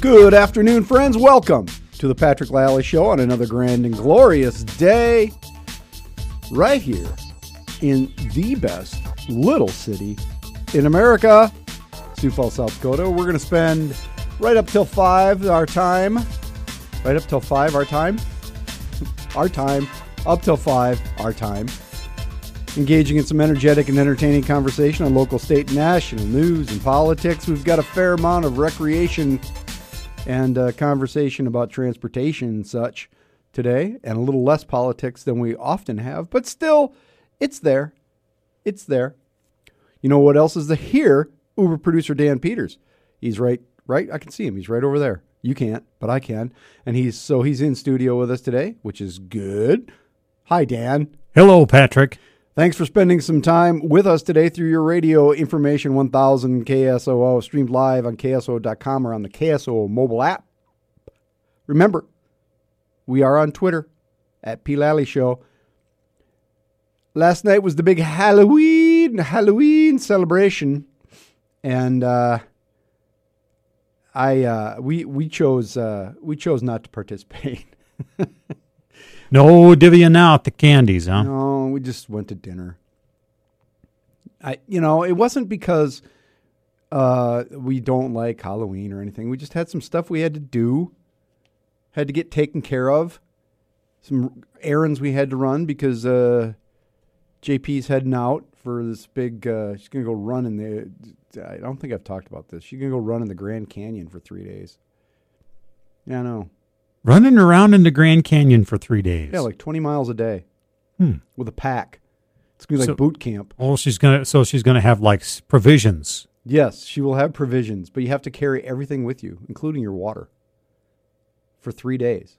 Good afternoon, friends. Welcome to the Patrick Lally Show on another grand and glorious day, right here in the best little city in America, Sioux Falls, South Dakota. We're going to spend right up till five our time, right up till five our time, our time, up till five our time, engaging in some energetic and entertaining conversation on local, state, national news and politics. We've got a fair amount of recreation and uh, conversation about transportation and such today, and a little less politics than we often have, but still, it's there. It's there. You know what else is the here? Uber producer Dan Peters. He's right, right. I can see him. He's right over there. You can't, but I can. And he's so he's in studio with us today, which is good. Hi, Dan. Hello, Patrick. Thanks for spending some time with us today through your radio information 1000 KSOO, streamed live on KSOO.com or on the KSOO mobile app. Remember, we are on Twitter at P. Lally Show. Last night was the big Halloween Halloween celebration, and uh, I uh, we we chose uh, we chose not to participate. No divvying out the candies, huh? No, we just went to dinner. I, you know, it wasn't because uh, we don't like Halloween or anything. We just had some stuff we had to do, had to get taken care of, some errands we had to run because uh, JP's heading out for this big. Uh, she's gonna go run in the. I don't think I've talked about this. She's gonna go run in the Grand Canyon for three days. Yeah, I know. Running around in the Grand Canyon for three days. Yeah, like twenty miles a day Hmm. with a pack. It's gonna be like So- boot camp. Oh, she's gonna. So she's gonna have like provisions. Yes, she will have provisions, but you have to carry everything with you, including your water, for three days.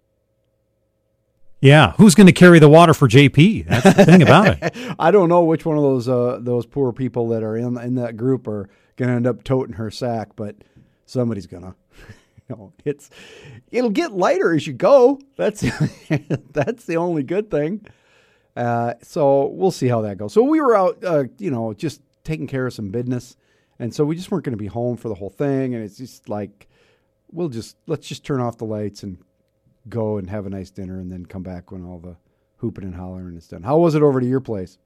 Yeah, who's going to carry the water for JP? That's the thing about it. I don't know which one of those uh, those poor people that are in in that group are going to end up toting her sack, but somebody's gonna. It's it'll get lighter as you go. That's that's the only good thing. Uh, so we'll see how that goes. So we were out, uh, you know, just taking care of some business, and so we just weren't going to be home for the whole thing. And it's just like we'll just let's just turn off the lights and go and have a nice dinner, and then come back when all the hooping and hollering is done. How was it over to your place?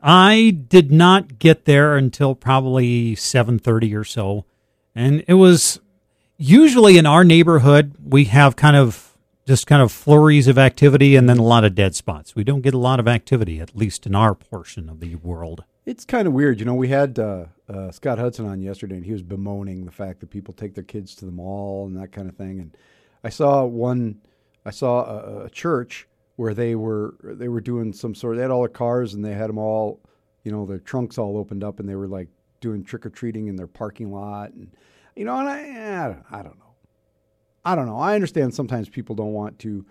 I did not get there until probably seven thirty or so, and it was usually in our neighborhood we have kind of just kind of flurries of activity and then a lot of dead spots. We don't get a lot of activity, at least in our portion of the world. It's kind of weird. You know, we had uh, uh, Scott Hudson on yesterday, and he was bemoaning the fact that people take their kids to the mall and that kind of thing. And I saw one, I saw a, a church where they were they were doing some sort. They had all their cars, and they had them all, you know, their trunks all opened up, and they were like doing trick or treating in their parking lot, and you know, and I, I don't, I don't know, I don't know. I understand sometimes people don't want to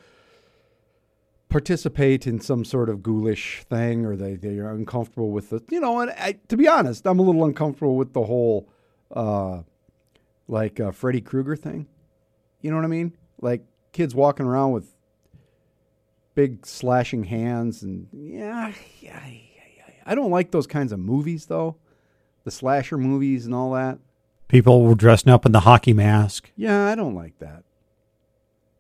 participate in some sort of ghoulish thing or they, they are uncomfortable with the you know and I, to be honest i'm a little uncomfortable with the whole uh like uh, freddy krueger thing. You know what i mean? Like kids walking around with big slashing hands and yeah, yeah. i don't like those kinds of movies though. The slasher movies and all that People were dressing up in the hockey mask. yeah, I don't like that.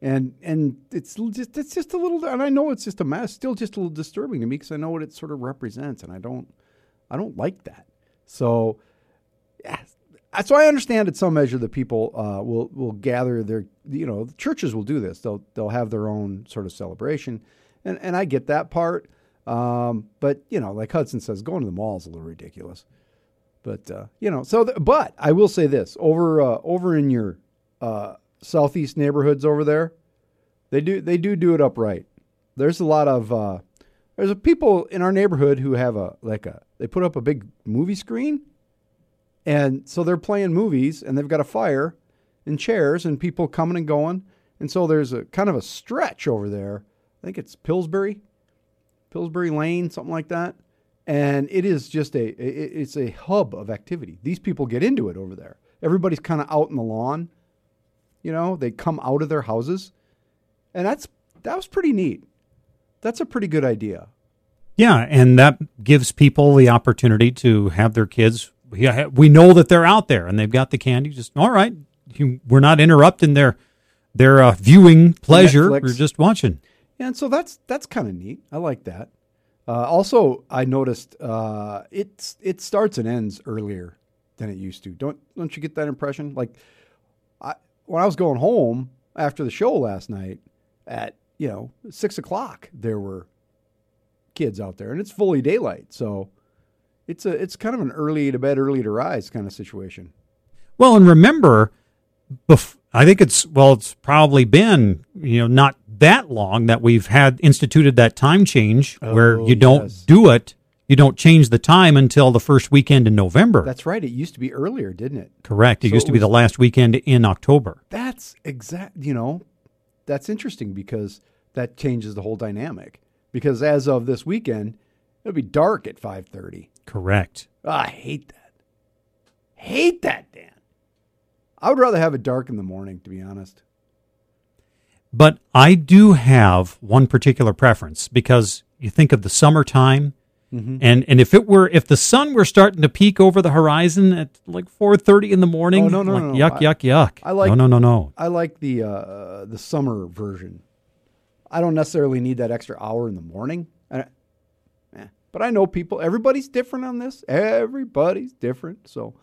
And and it's just it's just a little and I know it's just a still just a little disturbing to me because I know what it sort of represents and I don't I don't like that. So yeah, so I understand at some measure that people uh, will will gather their you know the churches will do this. They'll they'll have their own sort of celebration, and and I get that part. Um, but you know, like Hudson says, going to the mall is a little ridiculous. But uh, you know, so th- but I will say this over uh, over in your uh, southeast neighborhoods over there, they do they do do it upright. There's a lot of uh, there's a people in our neighborhood who have a like a they put up a big movie screen, and so they're playing movies and they've got a fire and chairs and people coming and going, and so there's a kind of a stretch over there. I think it's Pillsbury, Pillsbury Lane, something like that and it is just a it's a hub of activity. These people get into it over there. Everybody's kind of out in the lawn. You know, they come out of their houses, and that's that was pretty neat. That's a pretty good idea. Yeah, and that gives people the opportunity to have their kids. We we know that they're out there and they've got the candy. Just all right, we're not interrupting their their uh, viewing pleasure. Netflix. We're just watching. And so that's that's kind of neat. I like that. Uh, also, I noticed uh, it starts and ends earlier than it used to. Don't don't you get that impression? Like, I when I was going home after the show last night at you know six o'clock, there were kids out there, and it's fully daylight. So it's a it's kind of an early to bed, early to rise kind of situation. Well, and remember, bef- I think it's well, it's probably been you know not that long that we've had instituted that time change where Oh, you don't yes. do it, you don't change the time until the first weekend in November. That's right. It used to be earlier, didn't it? correct. It so used it to be the last weekend in October. That's exact. You know, that's interesting because that changes the whole dynamic. Because as of this weekend, it'll be dark at five thirty. Correct. Oh, I hate that. Hate that, Dan. I would rather have it dark in the morning, to be honest. But I do have one particular preference because you think of the summertime, Mm-hmm. and and if it were if the sun were starting to peek over the horizon at like four thirty in the morning, Oh, no, no, like, no, no. yuck, yuck, yuck. I like- no, no, no, no. I like the uh, the summer version. I don't necessarily need that extra hour in the morning. I, eh. But I know people. Everybody's different on this. Everybody's different. So,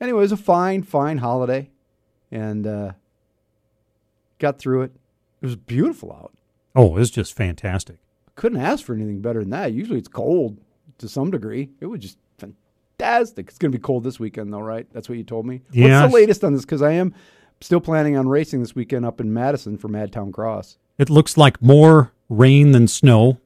anyway, it was a fine, fine holiday, and uh, got through it. It was beautiful out. Oh, it was just fantastic. Couldn't ask for anything better than that. Usually it's cold to some degree. It was just fantastic. It's going to be cold this weekend, though, right? That's what you told me. Yes. What's the latest on this? Because I am still planning on racing this weekend up in Madison for Madtown Cross. It looks like more rain than snow,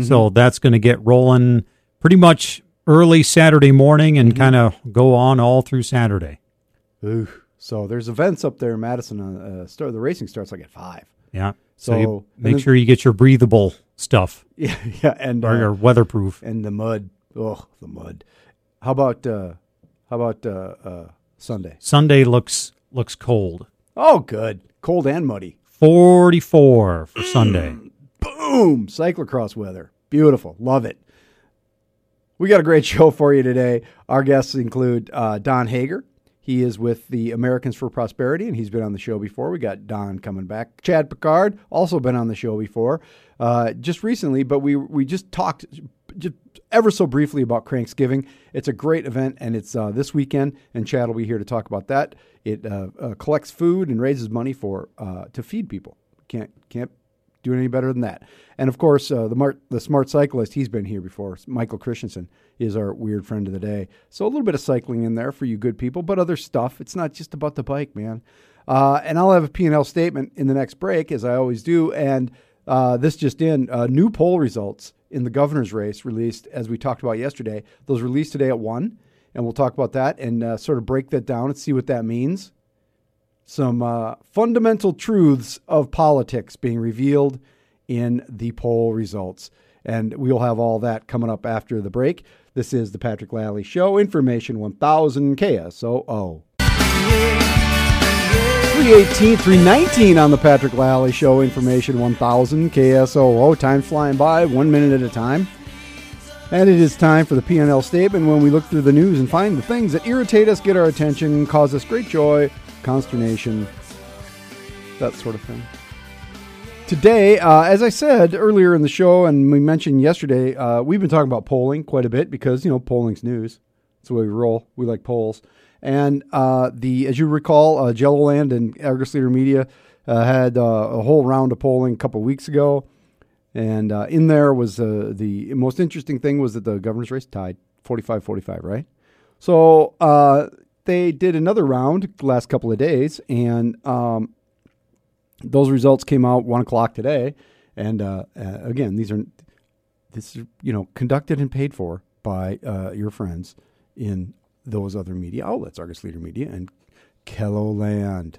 so Mm-hmm. that's going to get rolling pretty much early Saturday morning Mm-hmm. and kind of go on all through Saturday. Ooh. So there's events up there in Madison. Uh, start, the racing starts like at five. Yeah. So, So, you make sure you get your breathable stuff Yeah, yeah, and or uh, your weatherproof. and the mud. Oh, the mud. How about uh, how about uh, uh, Sunday? Sunday looks looks cold. Oh, good. Cold and muddy. 44 for Sunday. Boom! Cyclocross weather. Beautiful. Love it. We got a great show for you today. Our guests include uh, Don Hager. He is with the Americans for Prosperity, and he's been on the show before. We got Don coming back. Chad Picard also been on the show before, uh, just recently. But we we just talked just ever so briefly about Cranksgiving. It's a great event, and it's uh, this weekend. And Chad will be here to talk about that. It uh, uh, collects food and raises money for uh, to feed people. Can't can't do any better than that. And of course, uh, the Mart, the smart cyclist, he's been here before. Michael Christensen is our weird friend of the day. So a little bit of cycling in there for you good people, but other stuff. It's not just about the bike, man. Uh, and I'll have a P&L statement in the next break, as I always do. And uh, this just in, uh, new poll results in the governor's race released, as we talked about yesterday. Those released today at 1, and we'll talk about that and uh, sort of break that down and see what that means some uh, fundamental truths of politics being revealed in the poll results. And we'll have all that coming up after the break. This is the Patrick Lally Show, Information 1000 KSOO. 318, 319 on the Patrick Lally Show, Information 1000 KSOO. Time flying by, one minute at a time. And it is time for the P&L statement when we look through the news and find the things that irritate us, get our attention, cause us great joy, consternation, that sort of thing. Today, uh, as I said earlier in the show, and we mentioned yesterday, uh, we've been talking about polling quite a bit because you know polling's news. That's the way we roll. We like polls. And uh, the, as you recall, uh, KELOLAND and Argus Leader Media uh, had uh, a whole round of polling a couple weeks ago. And uh, in there was the most interesting thing was that the governor's race tied 45 45, right? So they did another round last couple of days, and um, those results came out one o'clock today. And uh, uh, again, these are this is you know conducted and paid for by uh, your friends in those other media outlets, Argus Leader Media and KELOLAND.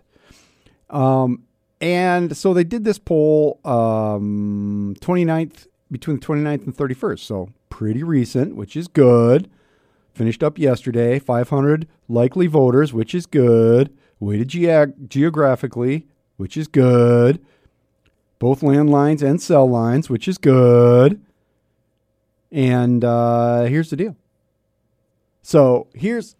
Um, and so they did this poll um, 29th, between the 29th and 31st. So pretty recent, which is good. Finished up yesterday. 500 likely voters, which is good. Weighted geog- geographically, which is good. Both landlines and cell lines, which is good. And uh, here's the deal. So here's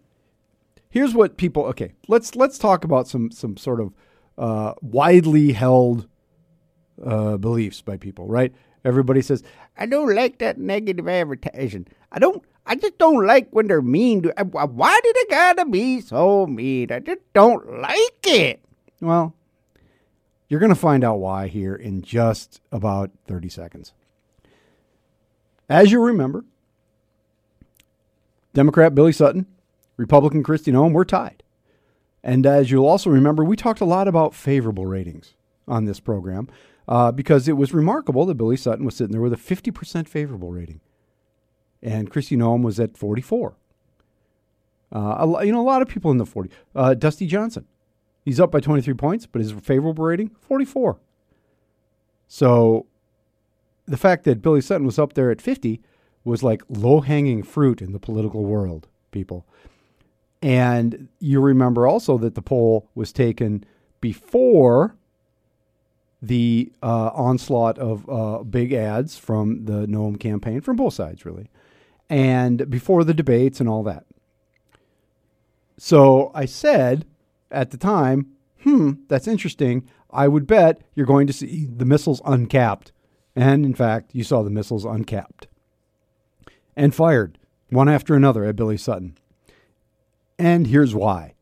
here's what people. Okay, let's let's talk about some some sort of uh, widely held uh, beliefs by people. Right? Everybody says, "I don't like that negative advertising. I don't. I just don't like when they're mean. To, uh, why did they gotta be so mean? I just don't like it." Well, you're going to find out why here in just about 30 seconds. As you remember, Democrat Billy Sutton, Republican Kristi Noem were tied. And as you'll also remember, we talked a lot about favorable ratings on this program uh, because it was remarkable that Billy Sutton was sitting there with a 50% favorable rating. And Kristi Noem was at 44. Uh, you know, a lot of people in the 40. Uh, Dusty Johnson, he's up by 23 points, but his favorable rating, 44. So the fact that Billy Sutton was up there at 50 was like low hanging fruit in the political world, people. And you remember also that the poll was taken before the uh, onslaught of uh, big ads from the Noem campaign, from both sides, really, and before the debates and all that. So I said at the time, hmm, that's interesting. I would bet you're going to see the missiles uncapped. And in fact, you saw the missiles uncapped and fired one after another at Billy Sutton. And here's why.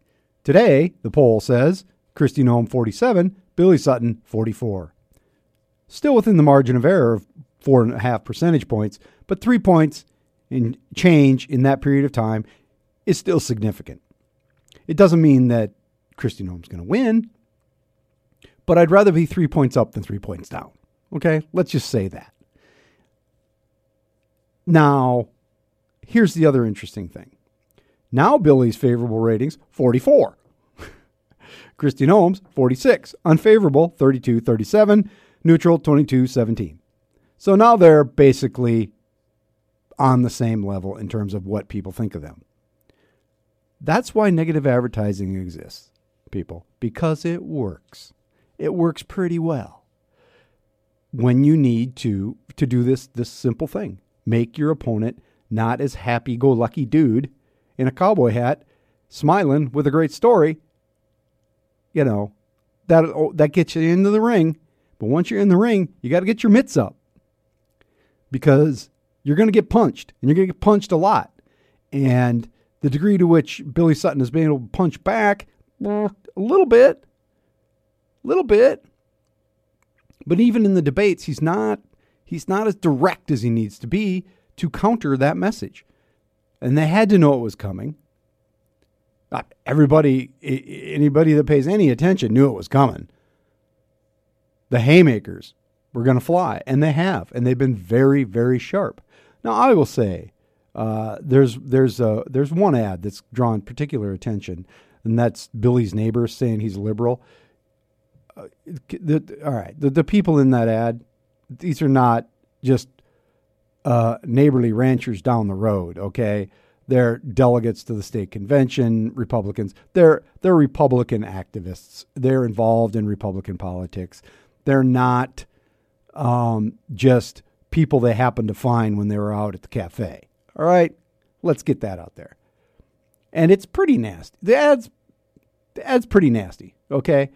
Today, the poll says Kristi Noem 47, Billy Sutton 44. Still within the margin of error of four and a half percentage points, but three points in change in that period of time is still significant. It doesn't mean that Kristi Noem's going to win, but I'd rather be three points up than three points down. Okay, let's just say that. Now, here's the other interesting thing. Now Billy's favorable ratings 44. Kristi Noem's 46. Unfavorable 32 37. Neutral 22 17. So now they're basically on the same level in terms of what people think of them. That's why negative advertising exists, people, because it works. It works pretty well. When you need to to do this this simple thing make your opponent not as happy go lucky dude in a cowboy hat smiling with a great story. You know, that oh, that gets you into the ring, but once you're in the ring, you got to get your mitts up. Because you're going to get punched and you're going to get punched a lot. And the degree to which Billy Sutton has been able to punch back a little bit, a little bit. But even in the debates, he's not he's not as direct as he needs to be to counter that message. And they had to know it was coming. Not everybody, anybody that pays any attention knew it was coming. The haymakers were going to fly, and they have, and they've been very, very sharp. Now, I will say, uh, there's there's a, there's one ad that's drawn particular attention, and that's Billy's neighbor saying he's liberal. Uh, the, all right, the, the people in that ad, these are not just uh, neighborly ranchers down the road. Okay, they're delegates to the state convention, Republicans. They're they're Republican activists. They're involved in Republican politics. They're not um, just people they happened to find when they were out at the cafe. All right, let's get that out there. And it's pretty nasty. The ad's the ad's pretty nasty. Okay,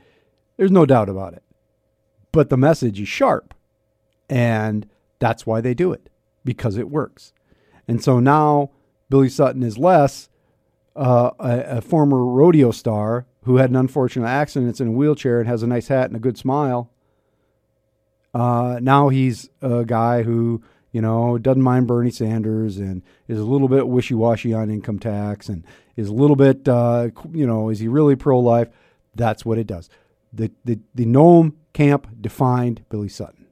there's no doubt about it. But the message is sharp. And that's why they do it, because it works. And so now Billy Sutton is less uh, a, a, former rodeo star who had an unfortunate accident, in a wheelchair and has a nice hat and a good smile. Uh, now he's a guy who, you know, doesn't mind Bernie Sanders and is a little bit wishy washy on income tax and is a little bit, uh, you know, is he really pro life? That's what it does the, the, the Noem camp defined Billy Sutton.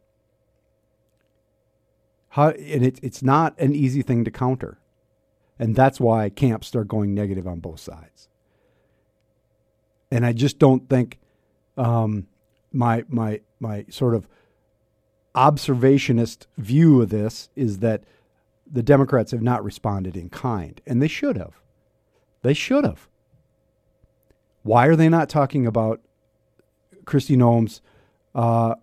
How, and it, it's not an easy thing to counter. And that's why camps start going negative on both sides. And I just don't think um, my, my, my sort of observationist view of this is that the Democrats have not responded in kind, and they should have. They should have. Why are they not talking about Kristi Noem's uh,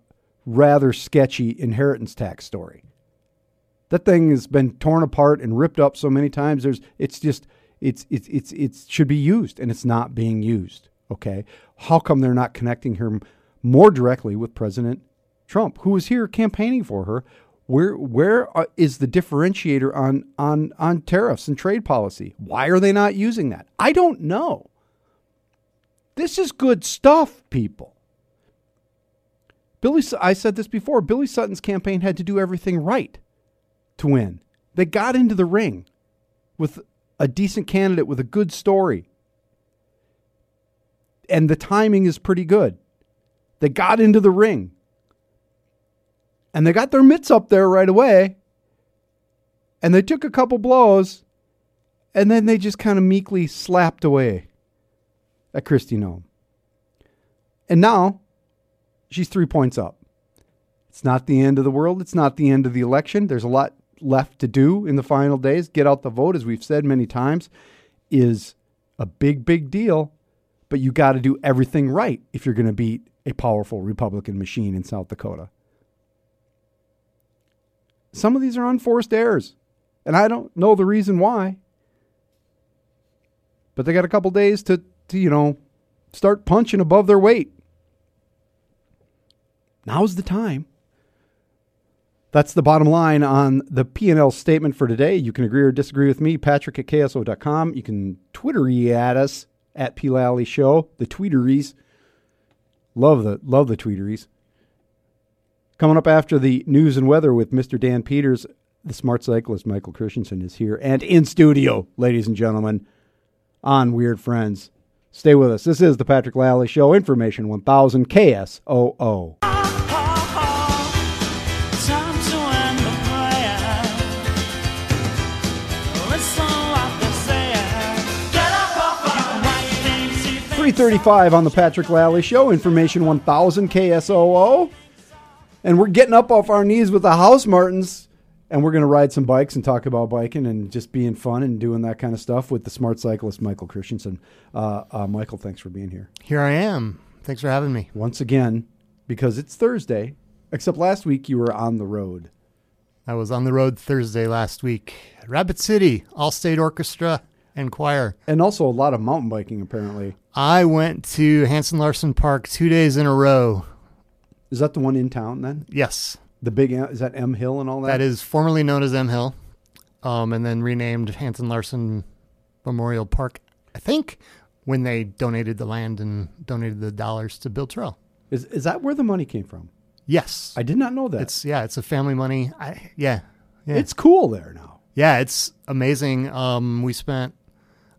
rather sketchy inheritance tax story. That thing has been torn apart and ripped up so many times. There's, it's just, It's it's it's it should be used, and it's not being used. Okay, how come they're not connecting her more directly with President Trump, who was here campaigning for her? Where where uh, the differentiator on on on tariffs and trade policy? Why are they not using that? I don't know. This is good stuff, people. Billy, I said this before. Billy Sutton's campaign had to do everything right to win. They got into the ring with a decent candidate with a good story. And the timing is pretty good. They got into the ring. And they got their mitts up there right away. And they took a couple blows. And then they just kind of meekly slapped away at Kristi Noem. And now she's three points up. It's not the end of the world. It's not the end of the election. There's a lot left to do in the final days. Get out the vote, as we've said many times, is a big, big deal. But you got to do everything right if you're going to beat a powerful Republican machine in South Dakota. Some of these are unforced errors, and I don't know the reason why. But they got a couple days to, to you know, start punching above their weight. Now's the time. That's the bottom line on the P&L statement for today. You can agree or disagree with me, patrick at KSOO.com. You can Twittery at us at P. Lally Show, the tweeteries. Love the, love the tweeteries. Coming up after the news and weather with Mr. Dan Peters, the smart cyclist Michael Christensen is here and in studio, ladies and gentlemen, on Weird Friends. Stay with us. This is the Patrick Lally Show, Information 1000 KSOO. Three thirty-five on the Patrick Lally Show. Information one thousand KSOO, and we're getting up off our knees with the house martins and we're going to ride some bikes and talk about biking and just being fun and doing that kind of stuff with the smart cyclist Michael Christensen. Uh, uh, Michael, thanks for being here. Here I am. Thanks for having me. once again because it's Thursday. Except last week you were on the road. I was on the road Thursday last week. Rapid City, All State Orchestra and Choir. And also a lot of mountain biking, apparently. I went to Hanson Larsen Park two days in a row. Is that the one in town then? Yes, The big, is that M Hill and all that? that is formerly known as M Hill, um, and then renamed Hanson Larsen Memorial Park. I think when they donated the land and donated the dollars to build trail. Is, is that where the money came from? Yes, I did not know that. it's yeah, it's a family money. I yeah, yeah. It's cool there now. Yeah, it's amazing. Um, we spent,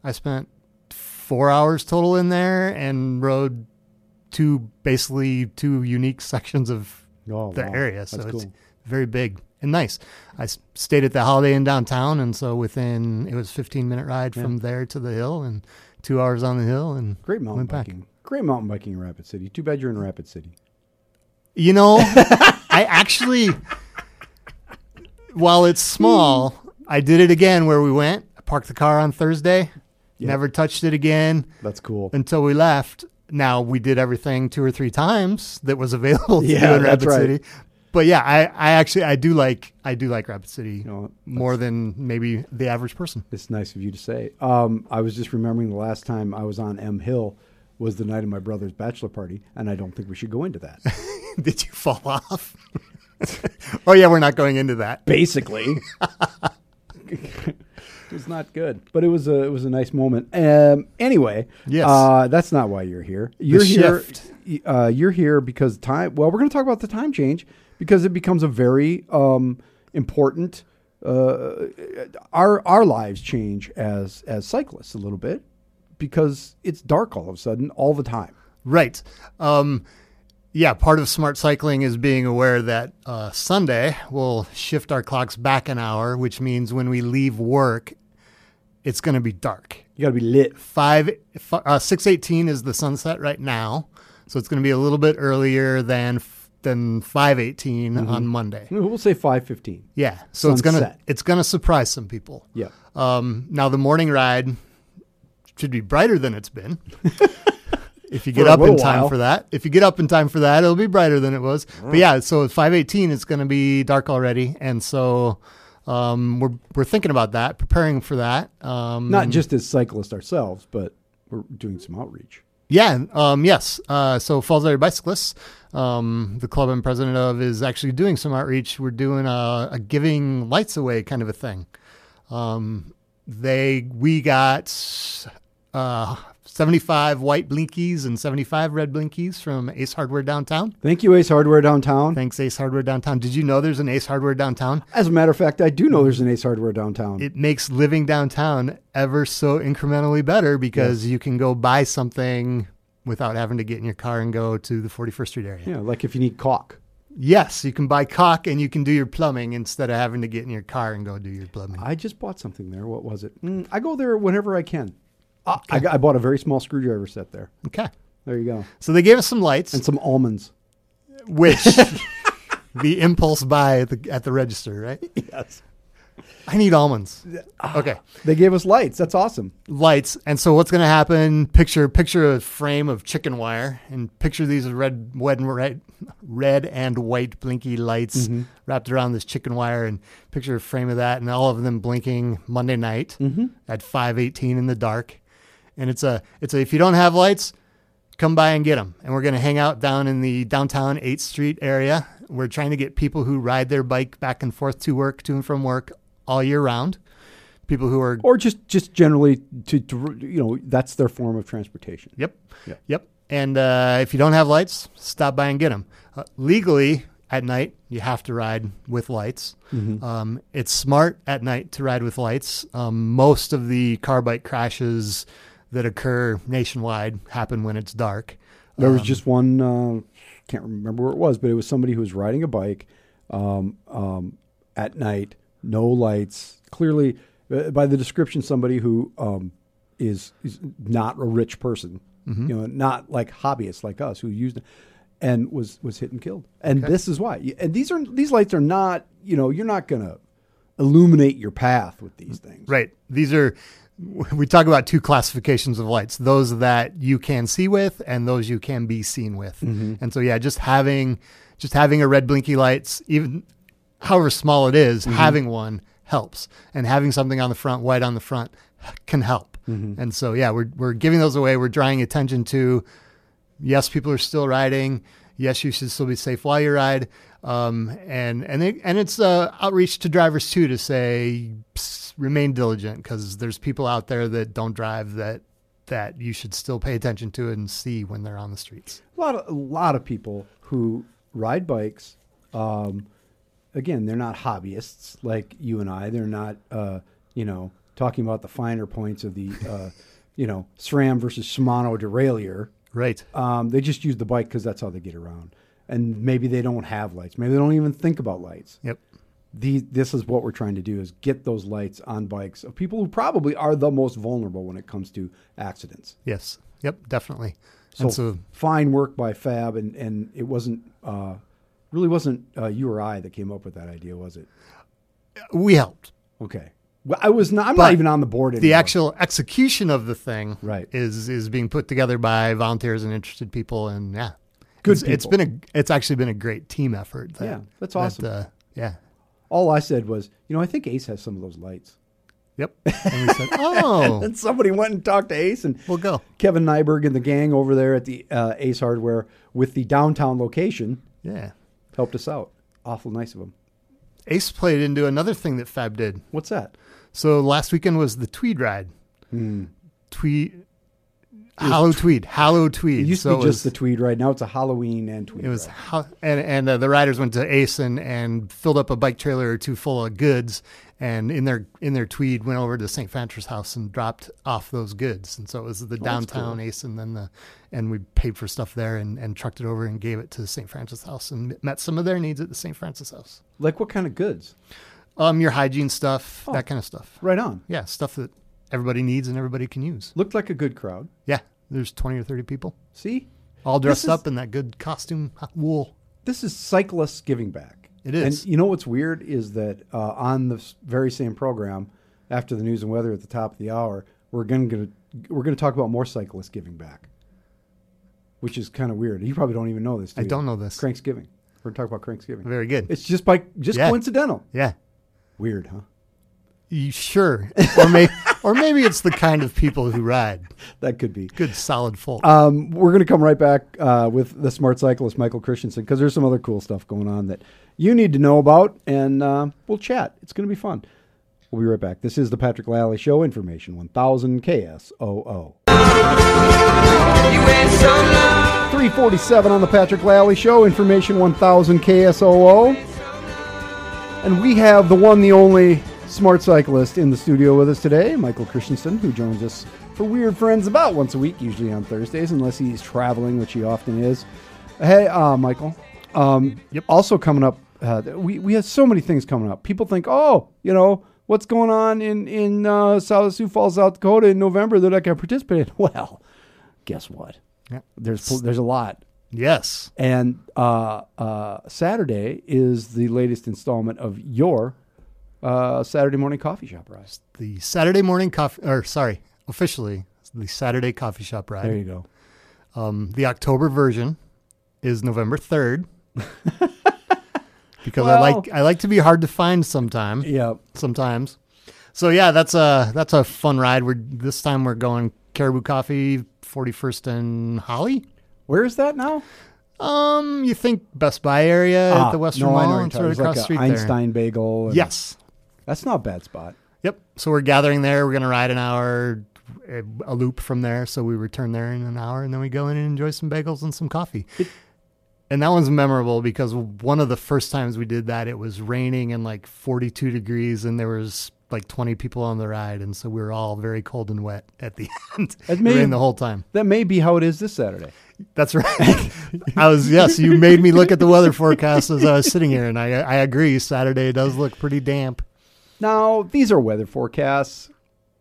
I spent four hours total in there and rode two, basically two unique sections of Oh, the wow. area. So That's it's cool. very big and nice. I stayed at the Holiday Inn downtown, and so within it was 15 minute ride from there to the hill and two hours on the hill and Great mountain went back. biking. Great mountain biking in Rapid City. Too bad you're in Rapid City. You know, I actually, while it's small, I did it again where we went. I parked the car on Thursday, Yeah. never touched it again That's cool. until we left. Now we did everything two or three times that was available to Yeah, do in Rapid right. City. But yeah, I, I actually I do like I do like Rapid City You know, more than maybe the average person. It's nice of you to say. Um, I was just remembering the last time I was on M Hill was the night of my brother's bachelor party, and I don't think we should go into that. Did you fall off? oh yeah, we're not going into that. Basically, was not good, but it was a it was a nice moment. Um, anyway, Yes. uh, that's not why you're here. You're here. shift. Uh, you're here because time. Well, we're going to talk about the time change because it becomes a very um, important. Uh, our our lives change as as cyclists a little bit because it's dark all of a sudden all the time. Right. Um, yeah, part of smart cycling is being aware that uh, Sunday we'll shift our clocks back an hour, which means when we leave work, it's going to be dark. You got to be lit. Five uh, six eighteen is the sunset right now, so it's going to be a little bit earlier than than five on Monday. We'll say five fifteen. Yeah, so it's gonna it's gonna surprise some people. Yeah. Um, now the morning ride should be brighter than it's been. if you get up in time while. for that, if you get up in time for that, it'll be brighter than it was. But yeah, so at five eighteen, it's going to be dark already, and so um, we're we're thinking about that, preparing for that. Um, Not just as cyclists ourselves, but we're doing some outreach. Yeah. Um, yes. Uh, so Falls Area Bicyclists, um, the club I'm president of, is actually doing some outreach. We're doing a, a giving lights away kind of a thing. Um, they we got uh, 75 white blinkies and 75 red blinkies from Ace Hardware downtown. Thank you, Ace Hardware downtown. Thanks, Ace Hardware downtown. Did you know there's an Ace Hardware downtown? As a matter of fact, I do know there's an Ace Hardware downtown. It makes living downtown ever so incrementally better because you can go buy something without having to get in your car and go to the 41st Street area. yeah, like if you need caulk. Yes, you can buy caulk and you can do your plumbing instead of having to get in your car and go do your plumbing. I just bought something there. What was it? Mm, I go there whenever I can. I, I bought a very small screwdriver set there. Okay. There you go. So they gave us some lights, And some almonds. which the impulse buy at the, at the register, right? Yes. I need almonds. Ah. Okay. They gave us lights. That's awesome. Lights. And so what's going to happen? Picture picture a frame of chicken wire and picture these red, red, red, red and white blinky lights wrapped around this chicken wire and picture a frame of that and all of them blinking Monday night at 5:18 in the dark. And it's a it's a if you don't have lights, come by and get them. And we're going to hang out down in the downtown 8th Street area. We're trying to get people who ride their bike back and forth to work, to and from work all year round. People who are Or just, just generally to, to, you know, that's their form of transportation. Yep. Yep. Yep. And uh, if you don't have lights, stop by and get them. Uh, legally, at night, you have to ride with lights. Um, it's smart at night to ride with lights. Um, most of the car bike crashes that occur nationwide happen when it's dark. There was Um, just one, uh, can't remember where it was, but it was somebody who was riding a bike um, um, at night, no lights. Clearly, uh, by the description, somebody who um, is, is not a rich person, Mm-hmm. you know, not like hobbyists like us who used it, and was was hit and killed. And Okay. this is why. And these are these lights are not, you know, you're not going to illuminate your path with these things. Right. These are, we talk about two classifications of lights those that you can see with and those you can be seen with. And so, yeah, just having, just having a red blinky lights, even however small it is, having one helps. And having something on the front, white on the front, can help. And so, yeah, we're, we're giving those away. We're drawing attention to, yes, people are still riding. Yes, you should still be safe while you ride. Um, and and it, and it's uh, outreach to drivers too to say "Psst, remain diligent because there's people out there that don't drive that that you should still pay attention to and see when they're on the streets. A lot of a lot of people who ride bikes. Um, again, they're not hobbyists like you and I. They're not, uh, you know, talking about the finer points of the, uh, you know, SRAM versus Shimano derailleur. Right. Um, they just use the bike because that's how they get around. And maybe they don't have lights. Maybe they don't even think about lights. Yep. The, this is what we're trying to do: is get those lights on bikes of people who probably are the most vulnerable when it comes to accidents. Yes. Yep. Definitely. So, so fine work by Fab, and, and it wasn't uh, really wasn't uh, you or I that came up with that idea, was it? we helped. Okay, well, I was not. I'm But not even on the board. Anymore. The actual execution of the thing Right. is is being put together by volunteers and interested people, and yeah, Good It's, it's been a it's actually been a great team effort. that- Yeah, that's that, awesome. uh, yeah. All I said was, you know, I think Ace has some of those lights. Yep. And we said, oh, And somebody went and talked to Ace, and we'll go. Kevin Nyberg and the gang over there at the uh, Ace Hardware with the downtown location Yeah. helped us out. Awful nice of them. Ace played into another thing that Fab did. What's that? So last weekend was the Tweed ride. Hmm. Tweed, Hallow Tweed, Hallow Tweed. It used so to be just was, the Tweed Right Now it's a Halloween and Tweed. It was how, and and uh, the riders went to Ace and, and filled up a bike trailer or two full of goods, and in their in their Tweed went over to St. Francis House and dropped off those goods. And so it was the that's downtown cool. Ace, and then the and we paid for stuff there and, and trucked it over and gave it to St. Francis House and met some of their needs at the St. Francis House. like what kind of goods? Um, your hygiene stuff, Oh. that kind of stuff. Right on. Yeah, stuff that everybody needs and everybody can use. Looked like a good crowd. Yeah, there's 20 or 30 people See, all dressed is- up in that good costume wool. this is cyclists giving back. It is. And you know what's weird is that uh, on the very same program, after the news and weather at the top of the hour, we're going to we're going to talk about more cyclists giving back, which is kind of weird. You probably don't even know this. Do I you? don't know this. Cranksgiving. We're going to talk about Cranksgiving. Very good. It's just by just Yeah. coincidental. yeah. Weird, huh? You sure? Or may, or maybe it's the kind of people who ride. That could be. Good solid folk. Um, we're going to come right back uh, with the smart cyclist Michael Christensen because there's some other cool stuff going on that you need to know about, and uh, we'll chat. It's going to be fun. We'll be right back. This is the Patrick Lally Show, information 1000 KSOO. 347 on the Patrick Lally Show, information 1000 KSOO. And we have the one, the only smart cyclist in the studio with us today, Michael Christensen, who joins us for Weird Friends about once a week, usually on Thursdays, unless he's traveling, which he often is. Hey, uh, Michael. Um, Yep. Also coming up, uh, we we have so many things coming up. People think, oh, you know, what's going on in in uh, South Sioux Falls, South Dakota in November that I can participate in? Well, guess what? Yeah. There's there's a lot. yes. And uh, uh, Saturday is the latest installment of your uh, Saturday morning coffee shop ride. The Saturday morning coffee, or sorry, officially, the Saturday coffee shop ride. There you go. Um, the October version is November 3rd. because I like I like to be hard to find sometime Yeah. sometimes. So yeah, that's a that's a fun ride. We're this time we're going Caribou Coffee, 41st and Holly. Where is that now? Um, you think Best Buy area Ah, at the Western no, Mall, what and you're sort of across like street a there. Einstein Bagel. and- Yes. That's not a bad spot. Yep. So we're gathering there. We're going to ride an hour, a, a loop from there. So we return there in an hour, and then we go in and enjoy some bagels and some coffee. and that one's memorable because one of the first times we did that, it was raining and like 42 degrees, and there was like 20 people on the ride, and so we were all very cold and wet at the end. It It may- rained the whole time. That may be how it is this Saturday. That's right. I was yes. You made me look at the weather forecast as I was sitting here, and I I agree. Saturday does look pretty damp. Now, these are weather forecasts.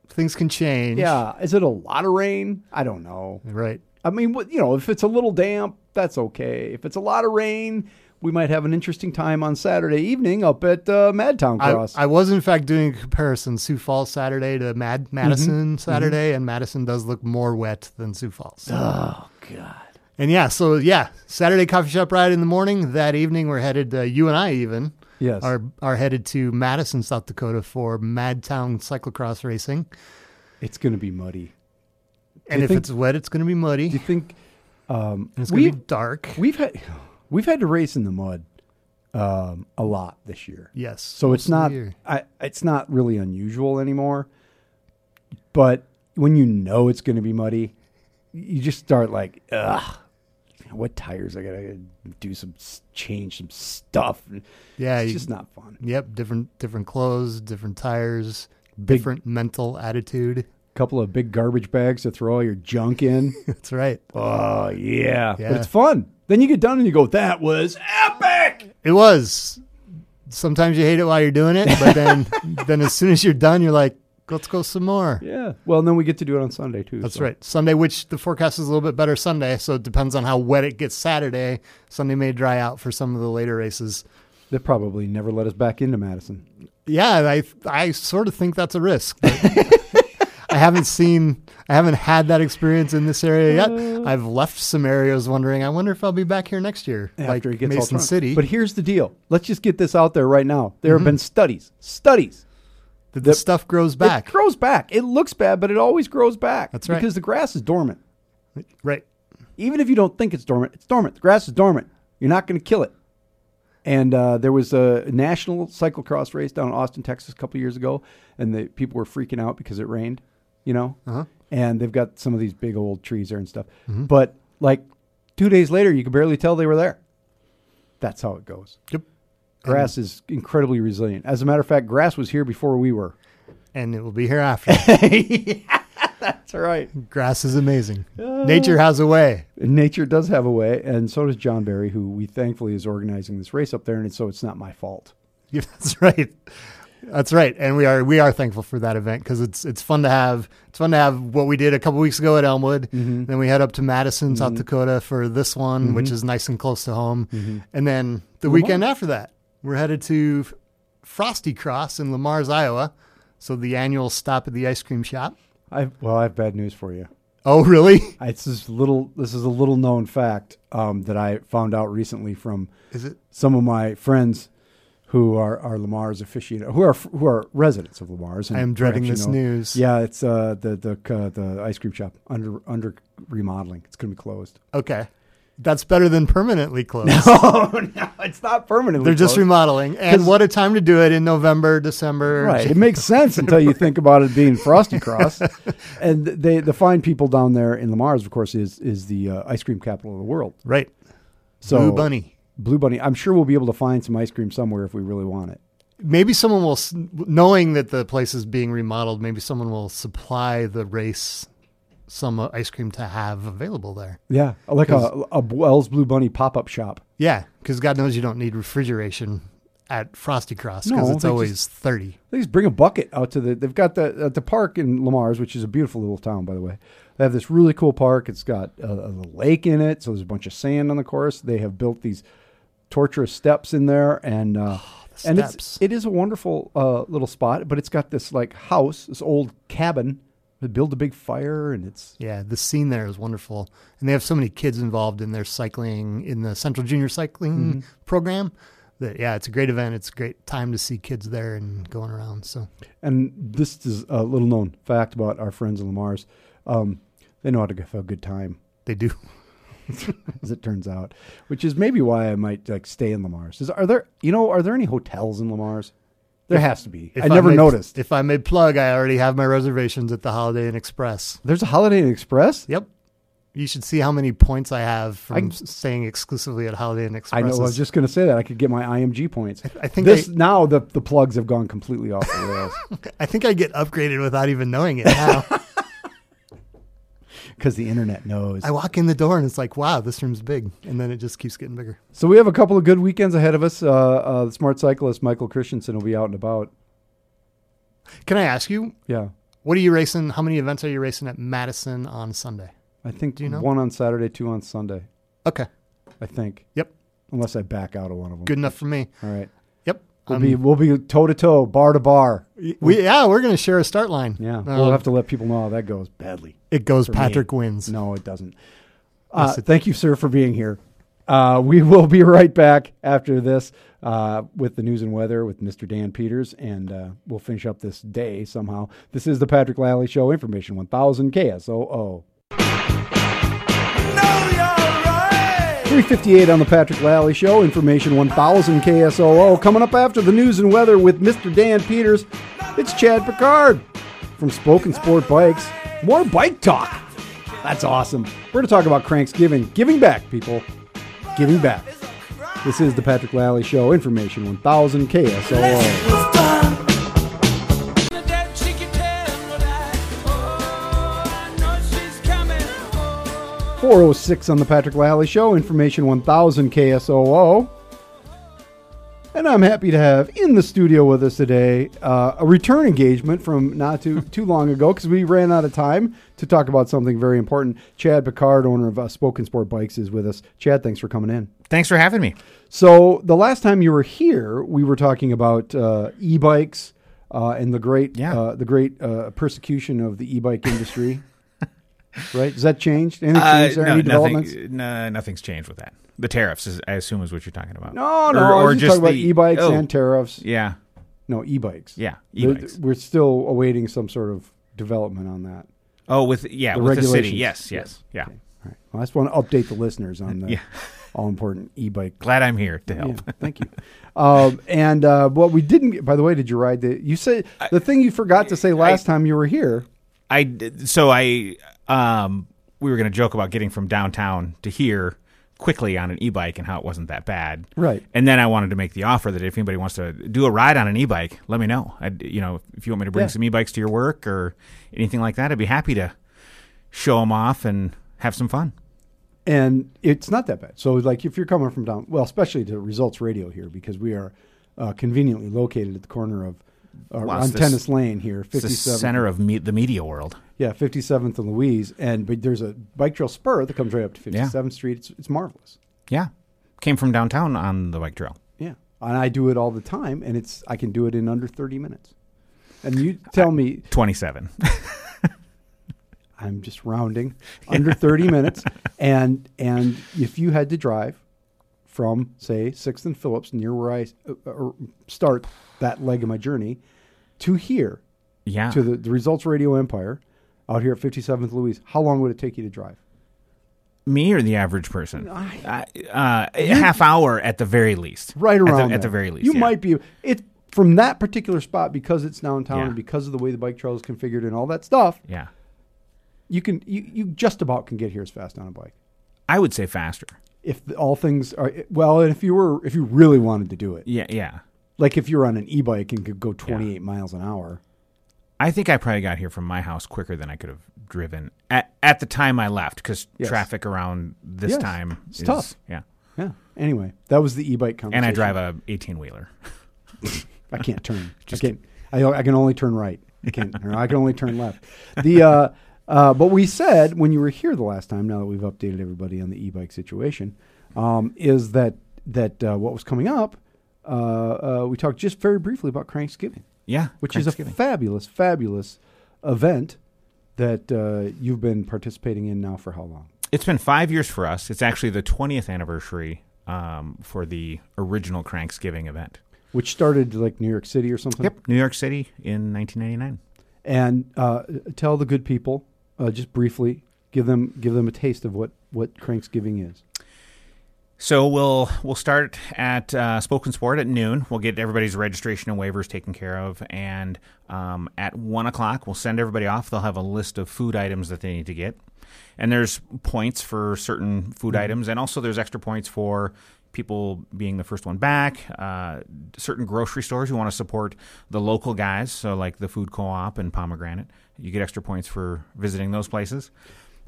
Things can change. Yeah. Is it a lot of rain? I don't know. Right. I mean, you know, if it's a little damp, that's okay. If it's a lot of rain, we might have an interesting time on Saturday evening up at uh, Madtown Cross. I was in fact doing a comparison Sioux Falls Saturday to Mad Madison Saturday, and Madison does look more wet than Sioux Falls. oh, God. And yeah, so yeah, Saturday coffee shop ride in the morning. That evening, we're headed. Uh, you and I even Yes. are are headed to Madison, South Dakota for Madtown cyclocross racing. it's going to be muddy. And if think- it's wet, it's going to be muddy. Do you think um, it's going to we've, be dark. we've had we've had to race in the mud um, a lot this year? Yes. So it's not. I, it's not really unusual anymore. But when you know it's going to be muddy, you just start like, ugh, what tires I gotta do some change some stuff. Yeah. it's you- just not fun. Yep. Different different clothes, different tires, Big different mental attitude. couple of big garbage bags to throw all your junk in. That's right. oh yeah. Yeah. but it's fun. Then you get done and you go, that was epic. It was. Sometimes you hate it while you're doing it, but then then as soon as you're done, you're like, let's go some more. Yeah. Well, and then we get to do it on Sunday too. That's so- right. Sunday, which the forecast is a little bit better Sunday, so it depends on how wet it gets Saturday. Sunday may dry out for some of the later races. They probably never let us back into Madison. Yeah, I I sort of think that's a risk. I haven't seen, I haven't had that experience in this area yet. I've left some areas wondering, I wonder if I'll be back here next year, like Mason. City. But here's the deal. Let's just get this out there right now. There Mm-hmm. have been studies, studies. The, the the- stuff grows back. It grows back. It looks bad, but it always grows back. That's right. Because the grass is dormant. right. Even if you don't think it's dormant, it's dormant. The grass is dormant. You're not going to kill it. And uh, there was a national cyclocross race down in Austin, Texas, a couple years ago, and the people were freaking out because it rained. You know, Uh-huh. and they've got some of these big old trees there and stuff. Mm-hmm. But like two days later, you could barely tell they were there. That's how it goes. Yep. Grass is incredibly resilient. As a matter of fact, grass was here before we were. And it will be here after. That's right. Grass is amazing. Nature has a way. Nature does have a way, and so does John Barry, who we thankfully is organizing this race up there, and so it's not my fault. Yeah, that's right. That's right, and we are we are thankful for that event because it's it's fun to have it's fun to have what we did a couple weeks ago at Elmwood. Mm-hmm. Then we head up to Madison, South Dakota for this one, which is nice and close to home. Mm-hmm. And then the weekend after that, we're headed to Frosty Cross in Le Mars, Iowa. So the annual stop at the ice cream shop. I well, I have bad news for you. Oh, really? It's this little. This is a little known fact um, that I found out recently from Is it? some of my friends who are are Le Mars aficionados, who are who are residents of Le Mars. and I am dreading this know- news. Yeah, it's uh, the the uh, the ice cream shop under under remodeling. It's going to be closed. Okay. That's better than permanently closed. oh no, it's not permanently. They're just closed. remodeling. and what a time to do it in November, December. Right. It makes sense until you think about it being Frosty Cross. and they, the fine people down there in Le Mars, of course, is is the uh, ice cream capital of the world. Right. So Blue Bunny. Blue Bunny. I'm sure we'll be able to find some ice cream somewhere if we really want it. Maybe someone will, knowing that the place is being remodeled, maybe someone will supply the race some uh, ice cream to have available there. Yeah, like a, a Wells Blue Bunny pop up shop. Yeah, because God knows you don't need refrigeration at Frosty Cross because No, it's always just- 30. They just bring a bucket out to the. They've got the at the park in Le Mars, which is a beautiful little town, by the way. They have this really cool park. It's got a, a lake in it, so there's a bunch of sand on the course. They have built these torturous steps in there, and uh, the and it's it is a wonderful uh, little spot. But it's got this like house, this old cabin. They build a big fire, and it's Yeah, the scene there is wonderful. And they have so many kids involved in their cycling, in the Central Junior Cycling Mm-hmm. program. That, yeah, it's a great event. It's a great time to see kids there and going around. So, And this is a little known fact about our friends in Le Mars. Um, they know how to have a good time, they do. as it turns out, which is maybe why I might like stay in Le Mars. Is, are there, you know, are there any hotels in Le Mars? There has to be. I never may- noticed. If I may plug, I already have my reservations at the Holiday Inn Express. There's a Holiday Inn Express. Yep. You should see how many points I have from I- staying exclusively at Holiday Inn Express. I know. I was just going to say that I could get my IHG points. I think this I, now the the plugs have gone completely off the rails I think I get upgraded without even knowing it now. because the internet knows. I walk in the door and it's like, wow, this room's big, and then it just keeps getting bigger. So we have a couple of good weekends ahead of us. Uh, uh, the smart cyclist Michael Christensen will be out and about. Can I ask you, Yeah, what are you racing? How many events are you racing at Madison on Sunday? I think Do you know? one on Saturday, two on Sunday. Okay, I think. Yep. Unless I back out of one of them. good enough for me. All right. We'll Um, be we'll be toe to toe, bar to bar. we yeah, we're gonna share a start line. Yeah. Um, we'll have to let people know how that goes badly. It goes. for me. Patrick wins. No, it doesn't. Uh, Yes, it- thank you, sir, for being here. Uh, we will be right back after this uh, with the news and weather with Mr. Dan Peters, and uh, we'll finish up this day somehow. This is the Patrick Lally Show, Information 1000 KSOO. 358 on the Patrick Lally Show, Information 1000 KSOO. Coming up after the news and weather with Mr. Dan Peters, it's Chad Picard from Spoke-N-Sport Bikes. More bike talk. That's awesome. We're going to talk about Cranksgiving. Giving back, people. Giving back. This is the Patrick Lally Show, Information 1000 KSOO. 406 on the Patrick Lally Show, Information 1000 KSOO. And I'm happy to have in the studio with us today uh, a return engagement from not too too long ago because we ran out of time to talk about something very important. Chad Picard, owner of uh, Spoke-N-Sport Bikes, is with us. Chad, thanks for coming in. Thanks for having me. So the last time you were here, we were talking about uh, e-bikes uh, and the great Yeah. uh, the great uh, persecution of the e-bike industry. right? Has that changed? Anything Uh, changed there? no, Any developments? nothing, no, nothing's changed with that. The tariffs, is, I assume, is what you're talking about. No, no. Or- I or just, talking about e-bikes oh. and tariffs. Yeah, No, e-bikes. yeah, e-bikes. We're still awaiting some sort of development on that. Oh, with yeah, The with the city. Yes, yes, yeah. Okay. All right. Well, I just want to update the listeners on the Yeah. all important e-bike. Glad I'm here to Yeah, help. thank you. um, and uh, what we didn't get, by the way, did you ride the? You said the thing you forgot to say last time you were here. I did- so I um we were going to joke about getting from downtown to here quickly on an e-bike and how it wasn't that bad. Right. And then I wanted to make the offer that if anybody wants to do a ride on an e-bike, let me know. I you know, if you want me to bring Yeah. some e-bikes to your work or anything like that, I'd be happy to show them off and have some fun. and it's not that bad. So, like, if you're coming from down, well, especially to Results Radio here, because we are uh, conveniently located at the corner of uh, Wow, on the Tennis Lane here, It's the 57th. center of me- the media world. Yeah, 57th and Louise, and but there's a bike trail spur that comes right up to 57th Street. It's it's marvelous. Yeah. Came from downtown on the bike trail. Yeah, and I do it all the time, and it's I can do it in under 30 minutes. And you tell me 27. I'm just rounding under 30 minutes, and and if you had to drive from say Sixth and Phillips, near where I uh, uh, start that leg of my journey, to here, Yeah. to the, the Results Radio Empire, out here at 57th Louise, how long would it take you to drive? Me or the average person? Uh, uh, a half hour at the very least. Right At the- around at the, very least. You yeah. might be it from that particular spot because it's downtown Yeah. and because of the way the bike trail is configured and all that stuff. Yeah. You can you, you just about can get here as fast on a bike. I would say faster. If the, all things are well, and if you were if you really wanted to do it, Yeah. Yeah. like if you're on an e-bike and could go 28 miles an hour. I think I probably got here from my house quicker than I could have driven at, at the time I left because Yes. traffic around this Yes. time It's is tough. Yeah. Yeah. Anyway, that was the e-bike conversation. And I drive a 18 wheeler. I can't turn. I can't. I, I can only turn right. I can't. I can only turn left. The uh, uh, but we said when you were here the last time. Now that we've updated everybody on the e-bike situation, um, is that that uh, what was coming up? Uh, uh, we talked just very briefly about Cranksgiving, Yeah. which is a fabulous, fabulous event that uh, you've been participating in now for how long? It's been five years for us. It's actually the 20th anniversary um, for the original Cranksgiving event. Which started like New York City or something. Yep. New York City in 1999. and uh, tell the good people uh, just briefly give them give them a taste of what what Cranksgiving is. So we'll we'll start at uh, Spoke-N-Sport at noon. We'll get everybody's registration and waivers taken care of, and um, at one o'clock we'll send everybody off. They'll have a list of food items that they need to get, and there's points for certain food items, and also there's extra points for people being the first one back. Uh, certain grocery stores who want to support the local guys, so like the Food Co-op and Pomegranate, you get extra points for visiting those places.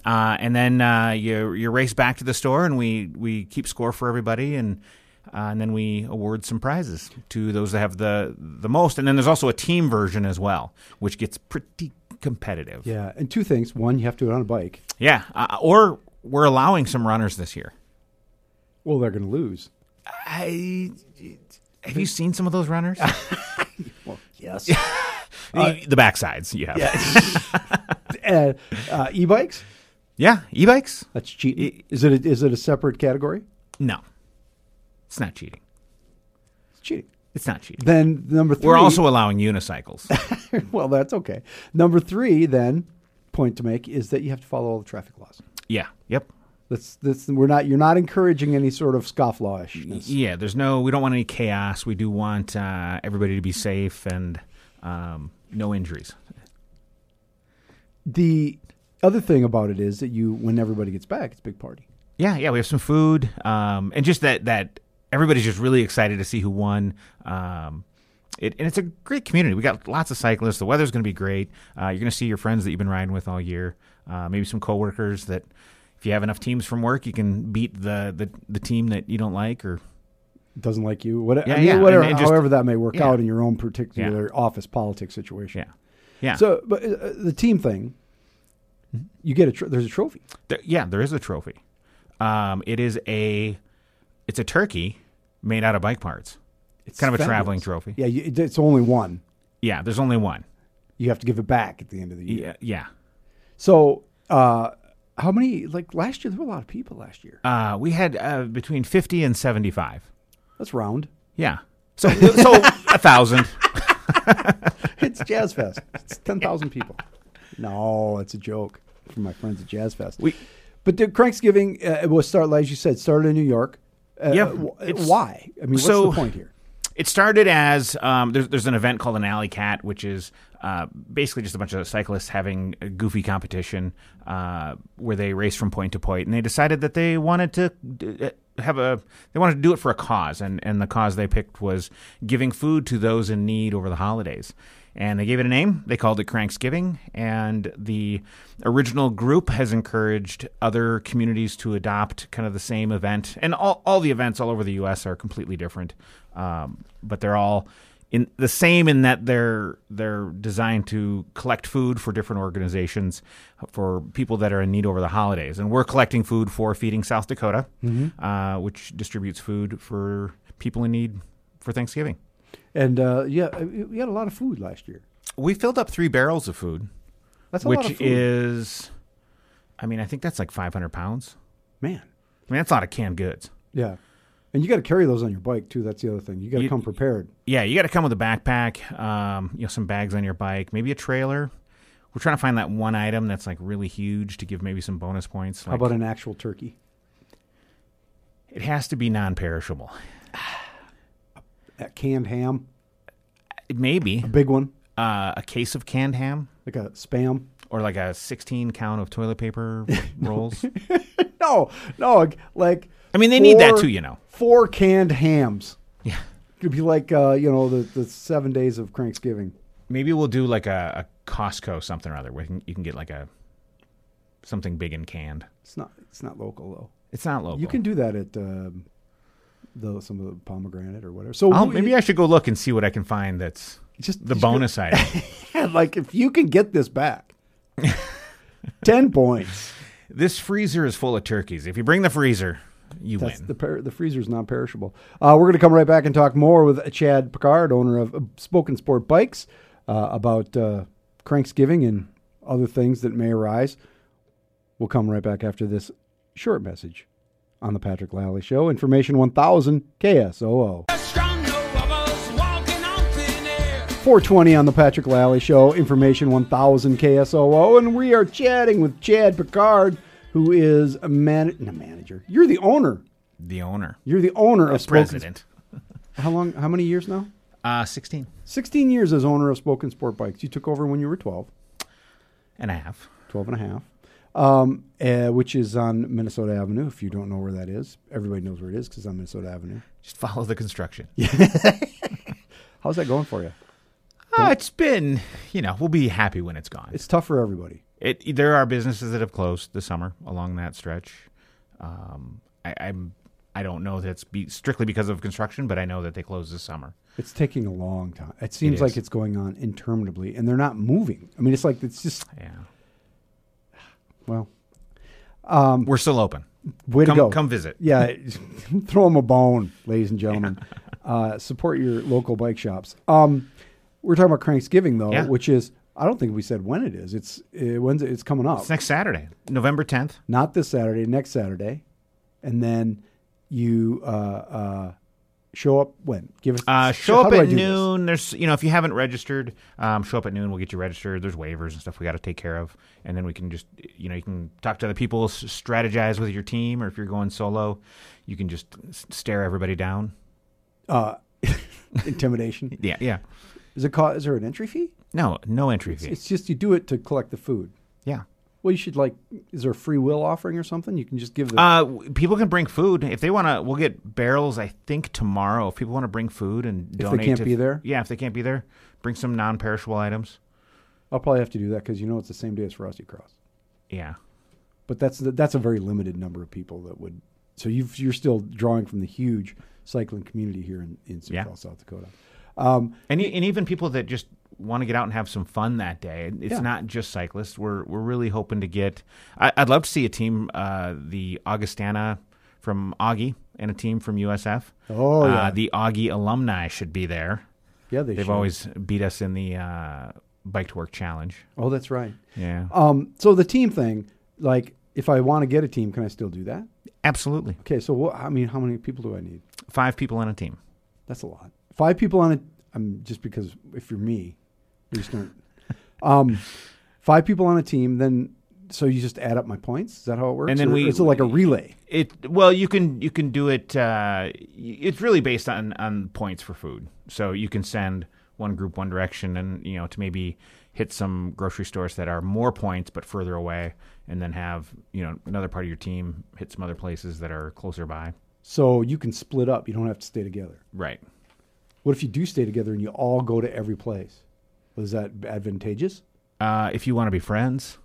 Uh, and then uh, you you race back to the store, and we, we keep score for everybody, and uh, and then we award some prizes to those that have the the most. And then there's also a team version as well, which gets pretty competitive. Yeah, and two things: one, you have to do it on a bike. Yeah, uh, or we're allowing some runners this year. Well, they're going to lose. I have you seen some of those runners? Well, yes. the, the backsides, you have. uh, uh, e-bikes. Yeah, e-bikes. That's cheating. Is it a, is it a separate category? No, it's not cheating. It's cheating. It's not cheating. Then number 3 We're also allowing unicycles. well, that's okay. Number three, then point to make is that you have to follow all the traffic laws. yeah. Yep. That's that's we're not you're not encouraging any sort of scofflawishness. Yeah, there's no. We don't want any chaos. We do want uh, everybody to be safe and um, no injuries. The other thing about it is that you when everybody gets back, it's a big party. Yeah, yeah. We have some food, um, and just that that everybody's just really excited to see who won. Um, it, and it's a great community. We got lots of cyclists. The weather's going to be great. Uh, you're going to see your friends that you've been riding with all year. Uh, maybe some coworkers that, if you have enough teams from work, you can beat the the, the team that you don't like or doesn't like you. What, Yeah, I mean, yeah, whatever, just- however that may work yeah. out in your own particular office politics situation. yeah, yeah. So, but uh, the team thing, you get a tr- there's a trophy. There, yeah, there is a trophy. Um, it is a it's a turkey made out of bike parts. It's kind of a traveling trophy. Yeah, you, it's only one. Yeah, there's only one. You have to give it back at the end of the year. Yeah, yeah. So, uh, how many? Like last year, there were a lot of people. Last year, Uh, we had uh, between fifty and seventy-five. that's round. Yeah. So so a thousand. It's Jazz Fest. It's ten thousand people. No, it's a joke from my friends at Jazz Fest. We But the Cranksgiving uh, it was started, as you said, started in New York. Uh, Yeah, it's- why? I mean, what's so- the point here? It started as um, there's there's an event called an Alley Cat, which is uh, basically just a bunch of cyclists having a goofy competition uh, where they race from point to point, and they decided that they wanted to uh, have a they wanted to do it for a cause, and and the cause they picked was giving food to those in need over the holidays. And they gave it a name. They called it Cranksgiving. And the original group has encouraged other communities to adopt kind of the same event. And all, all the events all over the U.S. are completely different, um, but they're all in the same in that they're they're designed to collect food for different organizations for people that are in need over the holidays. And we're collecting food for Feeding South Dakota, uh, which distributes food for people in need for Thanksgiving. And uh, yeah, uh, we had a lot of food last year. We filled up three barrels of food, That's a lot which of food. is, I mean, I think that's like 500 pounds. man. I mean, that's a lot of canned goods. Yeah. And you got to carry those on your bike too. That's the other thing. You got to You- come prepared. Yeah, you got to come with a backpack, um, you know, some bags on your bike, maybe a trailer. We're trying to find that one item that's like really huge to give maybe some bonus points. How Like, about an actual turkey? it has to be non-perishable. A canned ham, Maybe a big one, uh, a case of canned ham like a spam. or like a 16 count of toilet paper rolls. No, no, like I mean, they need that too, you know. four canned hams. Yeah. it'd be like uh, you know the the seven days of Thanksgiving. Maybe we'll do like a, a Costco something or other where you can, you can get like a something big and canned. It's not it's not local though. It's not local. You can do that at um, the some of the pomegranate or whatever. So I'll, maybe I should go look and see what I can find that's just the bonus item. go- like if you can get this back, ten points. this freezer is full of turkeys. If you bring the freezer, you That's win. the per- the freezer's non-perishable. Uh, we're going to come right back and talk more with Chad Picard, owner of uh, Spoke-N-Sport Bikes, uh, about uh, Cranksgiving and other things that may arise. We'll come right back after this short message on the Patrick Lally Show. Information 1000 KSOO. 420 on the Patrick Lally Show. Information 1000 KSOO. And we are chatting with Chad Picard, who is a man- no, manager. You're the owner. the owner, You're the owner of Spoken president. How long? How many years now? Uh, 16 16 years as owner of Spoke-N-Sport Bikes. You took over when you were 12, and a half. 12 and a half, um, uh, which is on Minnesota Avenue. If you don't know where that is, everybody knows where it is because it's on Minnesota Avenue. Just follow the construction. How's that going for you? Uh, it's been, you know, we'll be happy when it's gone. It's tough for everybody. It, there are businesses that have closed this summer along that stretch. Um, I, I'm, I don't know that it's be, strictly because of construction, but I know that they closed this summer. It's taking a long time. It seems is. like it's going on interminably, and they're not moving. I mean, it's like it's just Yeah, well, we're still open. way Come, to go. come visit. Yeah, throw them a bone, ladies and gentlemen. Uh, support your local bike shops. Um, we're talking about Cranksgiving though, Yeah. which is I don't think we said when it is. It's uh, when's it, it's coming up. It's next Saturday, November 10th. Not this Saturday, next Saturday, and then you uh, uh, show up when give us Uh, show how up at do this? noon. There's, you know, if you haven't registered, um, show up at noon. We'll get you registered. There's waivers and stuff we got to take care of, and then we can just, you know, you can talk to other people, strategize with your team, or if you're going solo, you can just stare everybody down. Uh, intimidation. Yeah, yeah. Is it co- Is there an entry fee? No, no entry fee. It's just you do it to collect the food. yeah. Well, you should like. Is there a free will offering or something? You can just give the. Uh, people can bring food if they want to. We'll get barrels. I think tomorrow. If people want to bring food and they donate, they can't to, be there? yeah. If they can't be there, bring some non-perishable items. I'll probably have to do that because you know it's the same day as Frosty Cross. Yeah, But that's that's a very limited number of people that would. So you you're still drawing from the huge cycling community here in in Sioux Yeah. South Dakota. Um, and and even people that just want to get out and have some fun that day. It's Yeah. not just cyclists. We're we're really hoping to get. I, I'd love to see a team, uh, the Augustana from Augie, and a team from USF. Oh, uh, yeah. the Augie alumni should be there. yeah, they They've should. always beat us in the uh, bike to work challenge. Oh, that's right. Yeah, Um, so the team thing, like, if I want to get a team, can I still do that? absolutely. Okay, so what? I mean, how many people do I need? Five people on a team. That's a lot. Five people on it. I'm just because if you're me, don't. Um, five people on a team, then so you just add up my points. Is that how it works? And then Or we- is it like a relay? It well, you can you can do it. Uh, it's really based on on points for food. So you can send one group one direction, and you know to maybe hit some grocery stores that are more points but further away, and then have you know another part of your team hit some other places that are closer by. So you can split up. You don't have to stay together. Right. What if you do stay together and you all go to every place? Was that advantageous? Uh, if you want to be friends,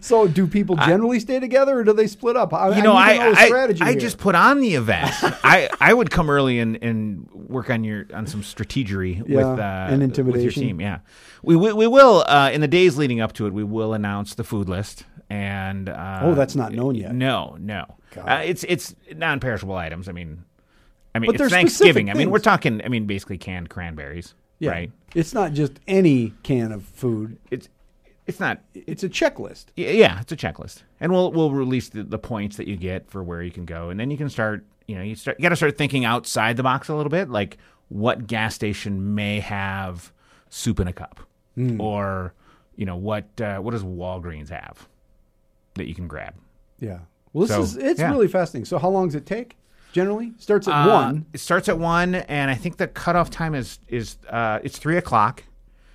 So do people generally stay together or do they split up? I, you know, I, I know the I, I just put on the event. I, I would come early and, and work on your on some strategery Yeah, with uh, and with your intimidation. team. Yeah, we we, we will uh, in the days leading up to it. We will announce the food list and uh, Oh, that's not known yet. No, no, uh, it's it's non-perishable items. I mean, I mean But it's Thanksgiving. I mean, we're talking. I mean, basically canned cranberries, yeah. right? It's not just any can of food. It's it's not. It's a checklist. y- Yeah, it's a checklist, and we'll we'll release the, the points that you get for where you can go, and then you can start. You know, you start. You got to start thinking outside the box a little bit, like what gas station may have soup in a cup, or you know what uh, what does Walgreens have that you can grab. Yeah. Well, this So, is it's yeah. really fascinating. So, how long does it take? Generally, starts at Uh, one. It starts at one, and I think the cutoff time is is uh, it's three o'clock.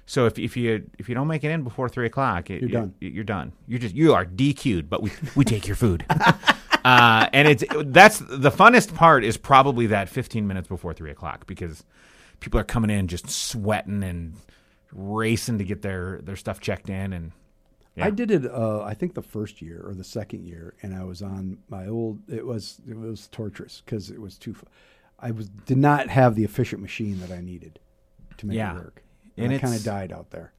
So if if you if you don't make it in before three o'clock, it, You're you- done. You're done. You're just you are DQ'd. But we we take your food. uh, and it's that's the funnest part is probably that 15 minutes before three o'clock because people are coming in just sweating and racing to get their their stuff checked in and yeah. I did it. Uh, I think the first year or the second year, and I was on my old. It was it was torturous because it was too. I was did not have the efficient machine that I needed to make Yeah. it work, and, And I kind of died out there.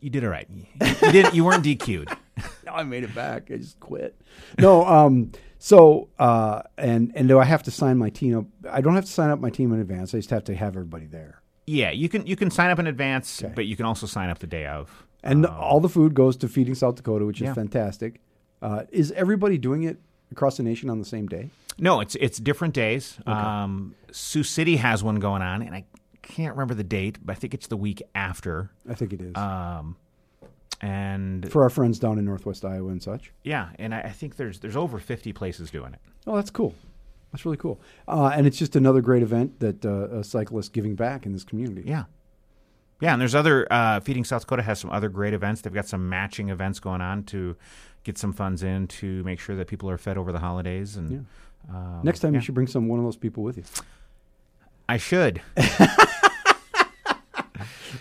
you did all right. You, you didn't you weren't DQ'd. No, I made it back. I just quit. No, um, so uh, and and do I have to sign my team up? I don't have to sign up my team in advance. I just have to have everybody there. Yeah, you can you can sign up in advance, Okay. but you can also sign up the day of. And Um, all the food goes to Feeding South Dakota, which is Yeah. fantastic. Uh, is everybody doing it across the nation on the same day? No, it's it's different days. Um, Sioux City has one going on, and I can't remember the date, but I think it's the week after. I think it is. Um, and For our friends down in Northwest Iowa and such. yeah, and I, I think there's there's over 50 places doing it. Oh, that's cool. That's really cool. Uh, and it's just another great event that uh, a cyclist giving back in this community. Yeah. Yeah, and there's other uh, Feeding South Dakota has some other great events. They've got some matching events going on to get some funds in to make sure that people are fed over the holidays. And um, Next time yeah. you should bring some one of those people with you. I should.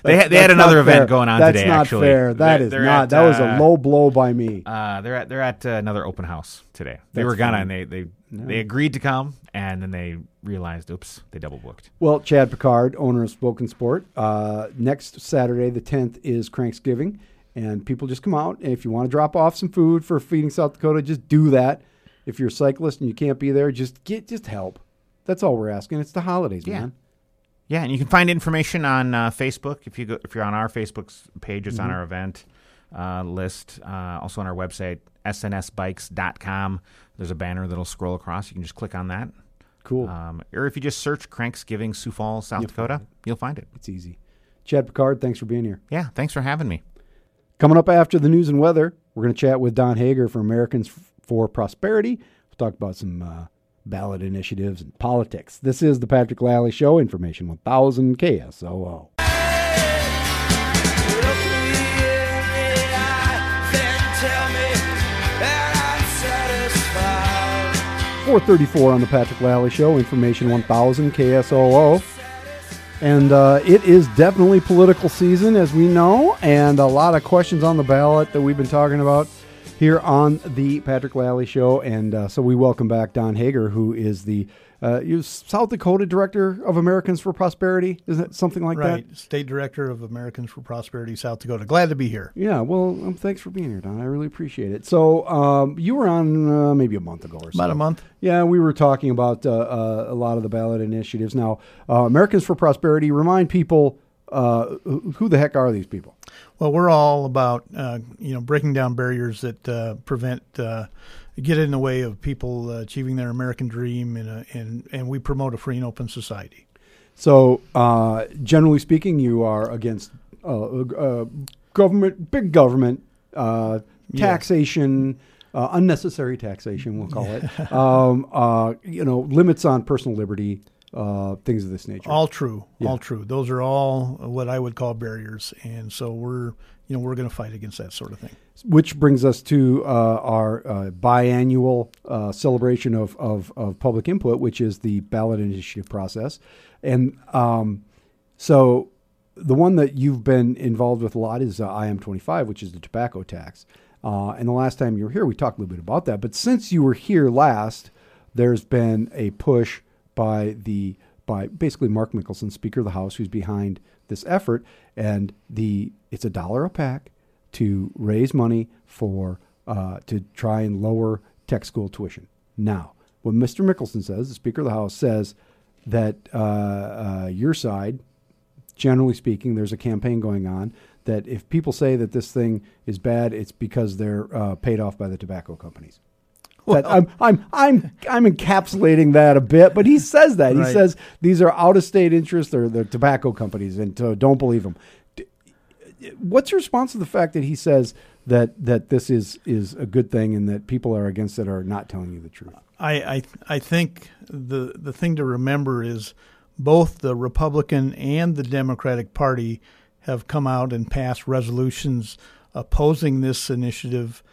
they had, they had another event fair. going on That's today. not actually, fair. That They're- is they're not. at, that was a uh, low blow by me. Uh, they're at they're at uh, another open house today. They That's were gonna, and they they they agreed to come, and then they realized, oops, they double booked. Well, Chad Picard, owner of Spoke-N-Sport. Uh, next Saturday, the 10th, is Cranksgiving. And people just come out. And if you want to drop off some food for Feeding South Dakota, just do that. If you're a cyclist and you can't be there, just get just help. That's all we're asking. It's the holidays, Yeah. man. Yeah, and you can find information on uh, Facebook if you go if you're on our Facebook page. It's on Mm-hmm. our event uh, list. Uh, also on our website snsbikes.com. There's a banner that'll scroll across. You can just click on that. Cool. Um, or if you just search Cranksgiving Sioux Falls, South You'll find Dakota, you'll find it. it's easy. Chad Picard, thanks for being here. Yeah, thanks for having me. Coming up after the news and weather, we're going to chat with Don Haggar from Americans for Prosperity. We'll talk about some uh, ballot initiatives and politics. This is the Patrick Lally Show, Information 1000 KSOO. Four thirty-four on the Patrick Lally Show, Information One Thousand KSOO, and uh, it is definitely political season, as we know, and a lot of questions on the ballot that we've been talking about here on the Patrick Lally Show, and uh, so we welcome back Don Haggar, who is the uh, you South Dakota Director of Americans for Prosperity. Is that something like that. Right, that? State Director of Americans for Prosperity, South Dakota. Glad to be here. Yeah. Well, um, thanks for being here, Don. I really appreciate it. So um, you were on uh, maybe a month ago or so. About a month. Yeah, we were talking about uh, uh, a lot of the ballot initiatives. Now, uh, Americans for Prosperity, remind people uh, who, who the heck are these people? Well, we're all about uh, you know breaking down barriers that uh, prevent uh, get in the way of people uh, achieving their American dream, and, uh, and and we promote a free and open society. So, uh, generally speaking, you are against uh, uh, government, big government, uh, Yeah. taxation, uh, unnecessary taxation, we'll call it. um, uh, you know, limits on personal liberty, uh, things of this nature. All true, Yeah. all true. Those are all what I would call barriers, and so we're you know we're going to fight against that sort of thing. Which brings us to uh, our uh, biannual uh, celebration of, of, of public input, which is the ballot initiative process. And um, so the one that you've been involved with a lot is uh, IM25, which is the tobacco tax. Uh, and the last time you were here, we talked a little bit about that. But since you were here last, there's been a push by the by basically Mark Mickelson, Speaker of the House, who's behind this effort, and the it's a dollar a pack to raise money for uh, to try and lower tech school tuition. Now, what Mr. Mickelson says, the Speaker of the House says that uh, uh, your side, generally speaking, there's a campaign going on that if people say that this thing is bad, it's because they're uh, paid off by the tobacco companies. That- I'm, I'm, I'm, I'm encapsulating that a bit, but he says that. He says these are out of state interests or the tobacco companies, and so don't believe. D- What's your response to the fact that he says that that this is is a good thing and that people are against it are not telling you the truth? I, I I think the the thing to remember is both the Republican and the Democratic Party have come out and passed resolutions opposing this initiative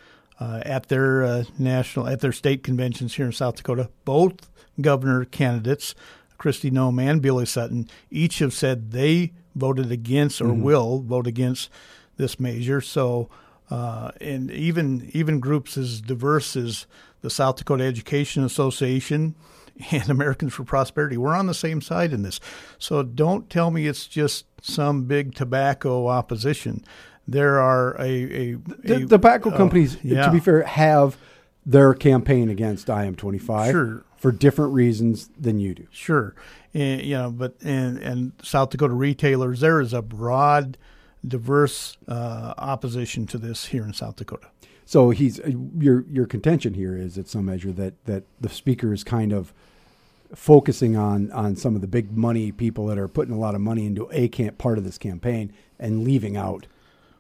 uh, at their uh, national at their state conventions here in South Dakota. Both governor candidates, Kristi Noem and Billy Sutton, each have said they voted against or will vote against this measure. So, uh, and even even groups as diverse as the South Dakota Education Association and Americans for Prosperity, we're on the same side in this. So don't tell me it's just some big tobacco opposition. There are a, a, The a- tobacco uh, companies, yeah. to be fair, have their campaign against IM25 Sure. for different reasons than you do. Sure, and, you know, but and and South Dakota retailers, there is a broad, diverse uh, opposition to this here in South Dakota. So he's uh, your your contention here is at some measure that that the speaker is kind of focusing on on some of the big money people that are putting a lot of money into a camp part of this campaign and leaving out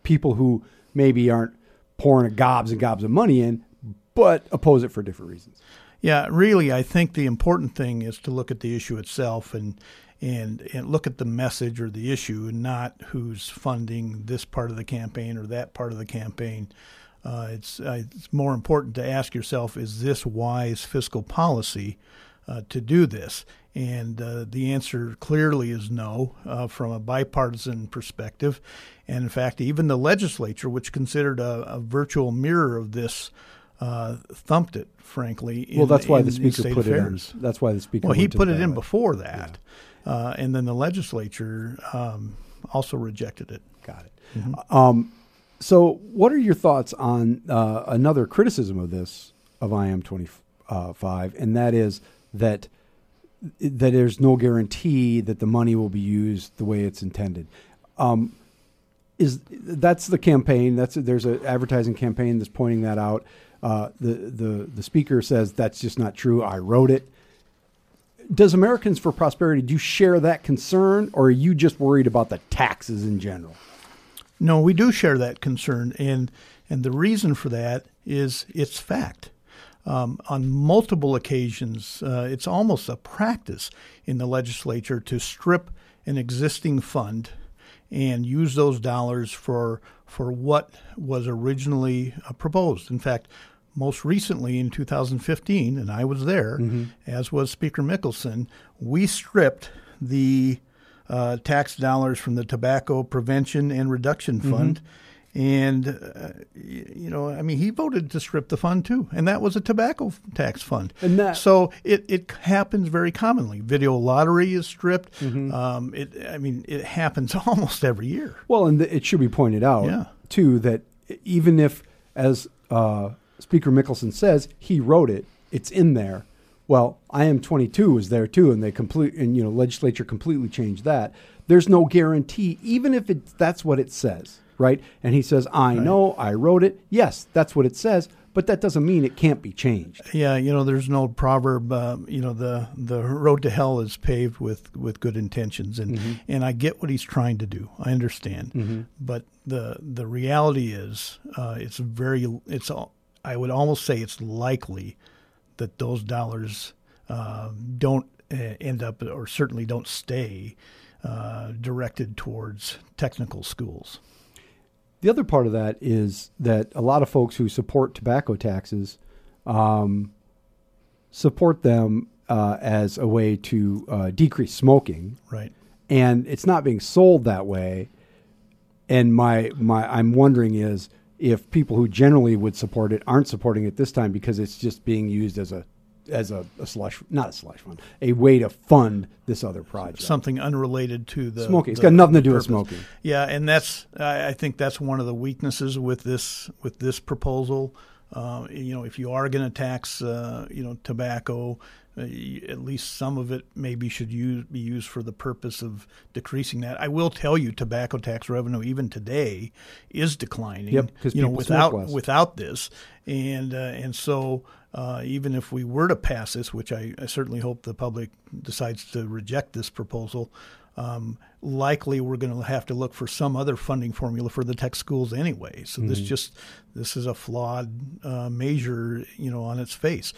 people who maybe aren't pouring gobs and gobs of money in, but oppose it for different reasons. Yeah, really, I think the important thing is to look at the issue itself and and and look at the message or the issue, and not who's funding this part of the campaign or that part of the campaign. Uh, it's uh, it's more important to ask yourself: Is this wise fiscal policy uh, to do this? And uh, the answer clearly is no, uh, from a bipartisan perspective. And in fact, even the legislature, which considered a, a virtual mirror of this, uh, thumped it. Frankly, in, well, that's why in- the speaker put affairs. it in. That's why the speaker. Well, he put it in before that, uh, and then the legislature um, also rejected it. Got it. Um, so, what are your thoughts on uh, another criticism of this of IM twenty five, and that is that that there's no guarantee that the money will be used the way it's intended. Um, is that's the campaign? That's there's an advertising campaign that's pointing that out. Uh, the the the speaker says that's just not true. I wrote it. Does Americans for Prosperity do you share that concern, or are you just worried about the taxes in general? No, we do share that concern, and and the reason for that is it's fact. Um, on multiple occasions, uh, it's almost a practice in the legislature to strip an existing fund and use those dollars for for what was originally uh, proposed. In fact, most recently in 2015, and I was there, as was Speaker Mickelson, we stripped the uh, tax dollars from the Tobacco Prevention and Reduction Fund. And, uh, you know, I mean, he voted to strip the fund too. And that was a tobacco tax fund. And that- so it, it happens very commonly. Video lottery is stripped. Um, it, I mean, it happens almost every year. Well, and th- it should be pointed out Yeah. too that even if, as uh, Speaker Mickelson says, he wrote it, it's in there. Well, IM 22 was there too, and they complete and you know legislature completely changed that. There's no guarantee, even if it that's what it says, right? And he says, I know, I wrote it. Yes, that's what it says, but that doesn't mean it can't be changed. Yeah, you know, there's an old proverb. Uh, you know, the the road to hell is paved with with good intentions, and and I get what he's trying to do. I understand, but the the reality is, uh, it's very it's all, I would almost say it's likely that those dollars uh, don't uh, end up, or certainly don't stay. Uh, directed towards technical schools. The other part of that is that a lot of folks who support tobacco taxes um, support them uh, as a way to uh, decrease smoking, Right. and it's not being sold that way. And my my I'm wondering is if people who generally would support it aren't supporting it this time because it's just being used as a as a, a slush not a slush fund a way to fund this other project. something unrelated to the Smoking. It's the- got nothing to do with smoking. Yeah, and that's I, I think that's one of the weaknesses with this with this proposal. uh, you know, if you are going to tax, uh, you know, tobacco, uh, at least some of it maybe should use, be used for the purpose of decreasing that. I will tell you, tobacco tax revenue even today is declining. Yep, 'cause you know, without less. without this, and uh, and so uh, even if we were to pass this, which I, I certainly hope the public decides to reject this proposal. Um, likely, we're going to have to look for some other funding formula for the tech schools anyway. So this just this is a flawed uh, measure, you know, on its face.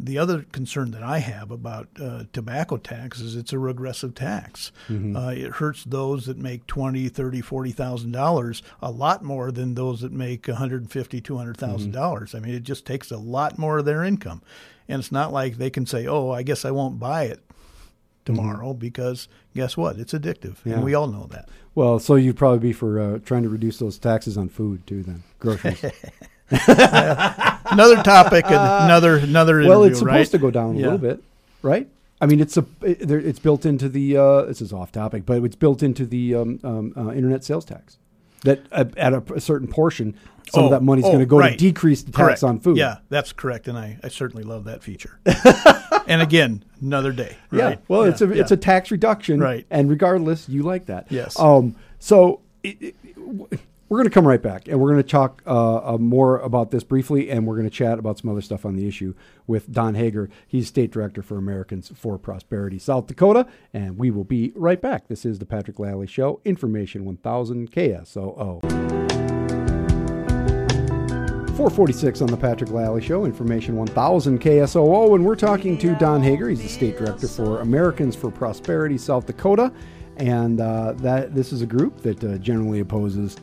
The other concern that I have about uh, tobacco tax is it's a regressive tax. Uh, it hurts those that make twenty, thirty, forty thousand dollars a lot more than those that make one hundred fifty, two hundred thousand dollars. I mean, it just takes a lot more of their income, and it's not like they can say, "Oh, I guess I won't buy it tomorrow," because guess what? It's addictive, Yeah. and we all know that. Well, so you'd probably be for uh, trying to reduce those taxes on food too. Then groceries. Another topic, and another another well, it's supposed right? to go down a Yeah. little bit, right? I mean, it's a it's built into the. Uh, this is off topic, but it's built into the um, um, uh, internet sales tax. That uh, at a, a certain portion, some of Oh, that money's oh, going to go right. to decrease the tax Correct. on food. Yeah, that's correct, and I, I certainly love that feature. and again, another day. Yeah. Right? Well, it's a Yeah, it's a tax reduction, Right. And regardless, you like that. Yes. Um. So it, it, we're going to come right back, and we're going to talk uh, uh, more about this briefly, and we're going to chat about some other stuff on the issue with Don Haggar. He's state director for Americans for Prosperity, South Dakota, and we will be right back. This is the Patrick Lally Show, Information 1000 KSOO. 446 on the Patrick Lally Show, Information 1000 KSOO, and we're talking to Don Haggar. He's the state director for Americans for Prosperity, South Dakota, and uh, that this is a group that uh, generally opposes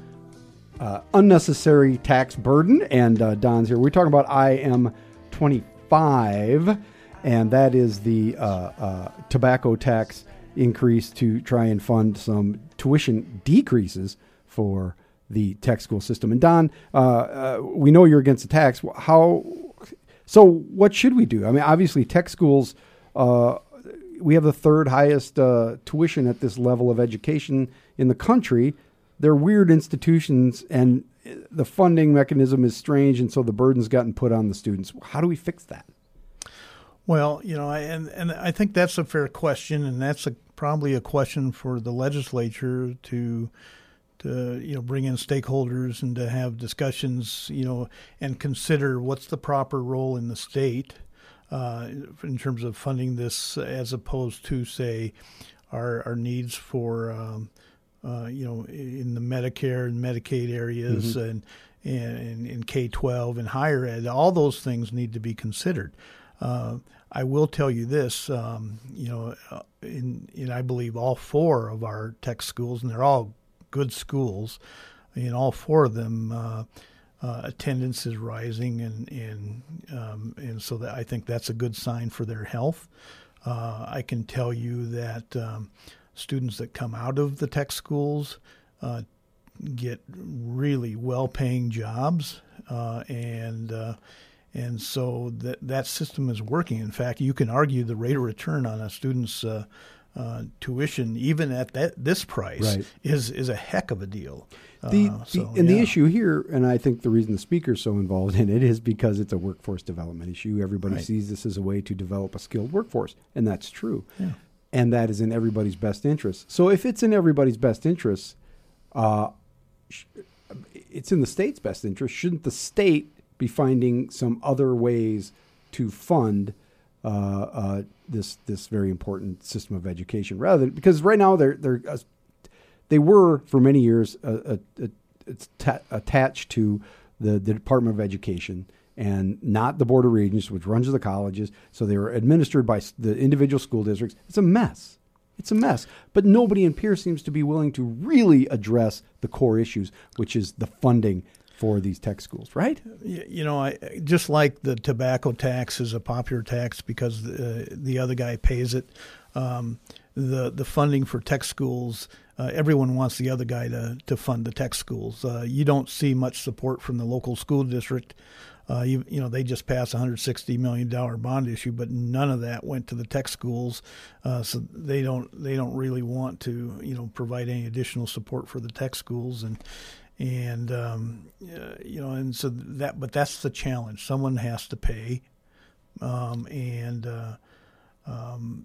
uh, unnecessary tax burden. And uh, Don's here. We're talking about IM 25, and that is the uh, uh, tobacco tax increase to try and fund some tuition decreases for the tech school system. And Don, uh, uh, we know you're against the tax. How? So what should we do? I mean, obviously, tech schools. We have the third highest tuition at this level of education in the country. They're weird institutions, and the funding mechanism is strange, and so the burden's gotten put on the students. How do we fix that? Well, you know, and and I think that's a fair question, and that's a, probably a question for the legislature to to you know bring in stakeholders and to have discussions, you know, and consider what's the proper role in the state uh, in terms of funding this, as opposed to say our our needs for um, uh, you know in the Medicare and Medicaid areas and and in K twelve and higher ed. All those things need to be considered. Uh, I will tell you this, um, you know, uh, in, in I believe all four of our tech schools, and they're all good schools. In all four of them, uh, uh, attendance is rising, and and um, and so that I think that's a good sign for their health. Uh, I can tell you that um, students that come out of the tech schools uh, get really well-paying jobs, uh, and uh, and so that that system is working. In fact, you can argue the rate of return on a student's uh, uh, tuition, even at that this price, Right. is is a heck of a deal. The, Uh, the- so, and the issue here, and I think the reason the speaker's so involved in it is because it's a workforce development issue. Everybody Right. sees this as a way to develop a skilled workforce, and that's true. Yeah. And that is in everybody's best interest. So if it's in everybody's best interest, uh, it's in the state's best interest. Shouldn't the state be finding some other ways to fund uh, uh, this this very important system of education rather than because right now they're they're uh, they were for many years uh, uh, uh, attached to the, the Department of Education and not the Board of Regents, which runs the colleges. So they were administered by the individual school districts. It's a mess. It's a mess. But nobody in Pierre seems to be willing to really address the core issues, which is the funding for these tech schools, right? You know, I just like the tobacco tax is a popular tax because the, the other guy pays it. Um, the the funding for tech schools, uh, everyone wants the other guy to to fund the tech schools. Uh, you don't see much support from the local school district. Uh, you, you know, they just passed a 160 million dollar bond issue, but none of that went to the tech schools. Uh, so they don't they don't really want to you know provide any additional support for the tech schools and and um, uh, you know, and so that, but that's the challenge. Someone has to pay, um, and uh, um,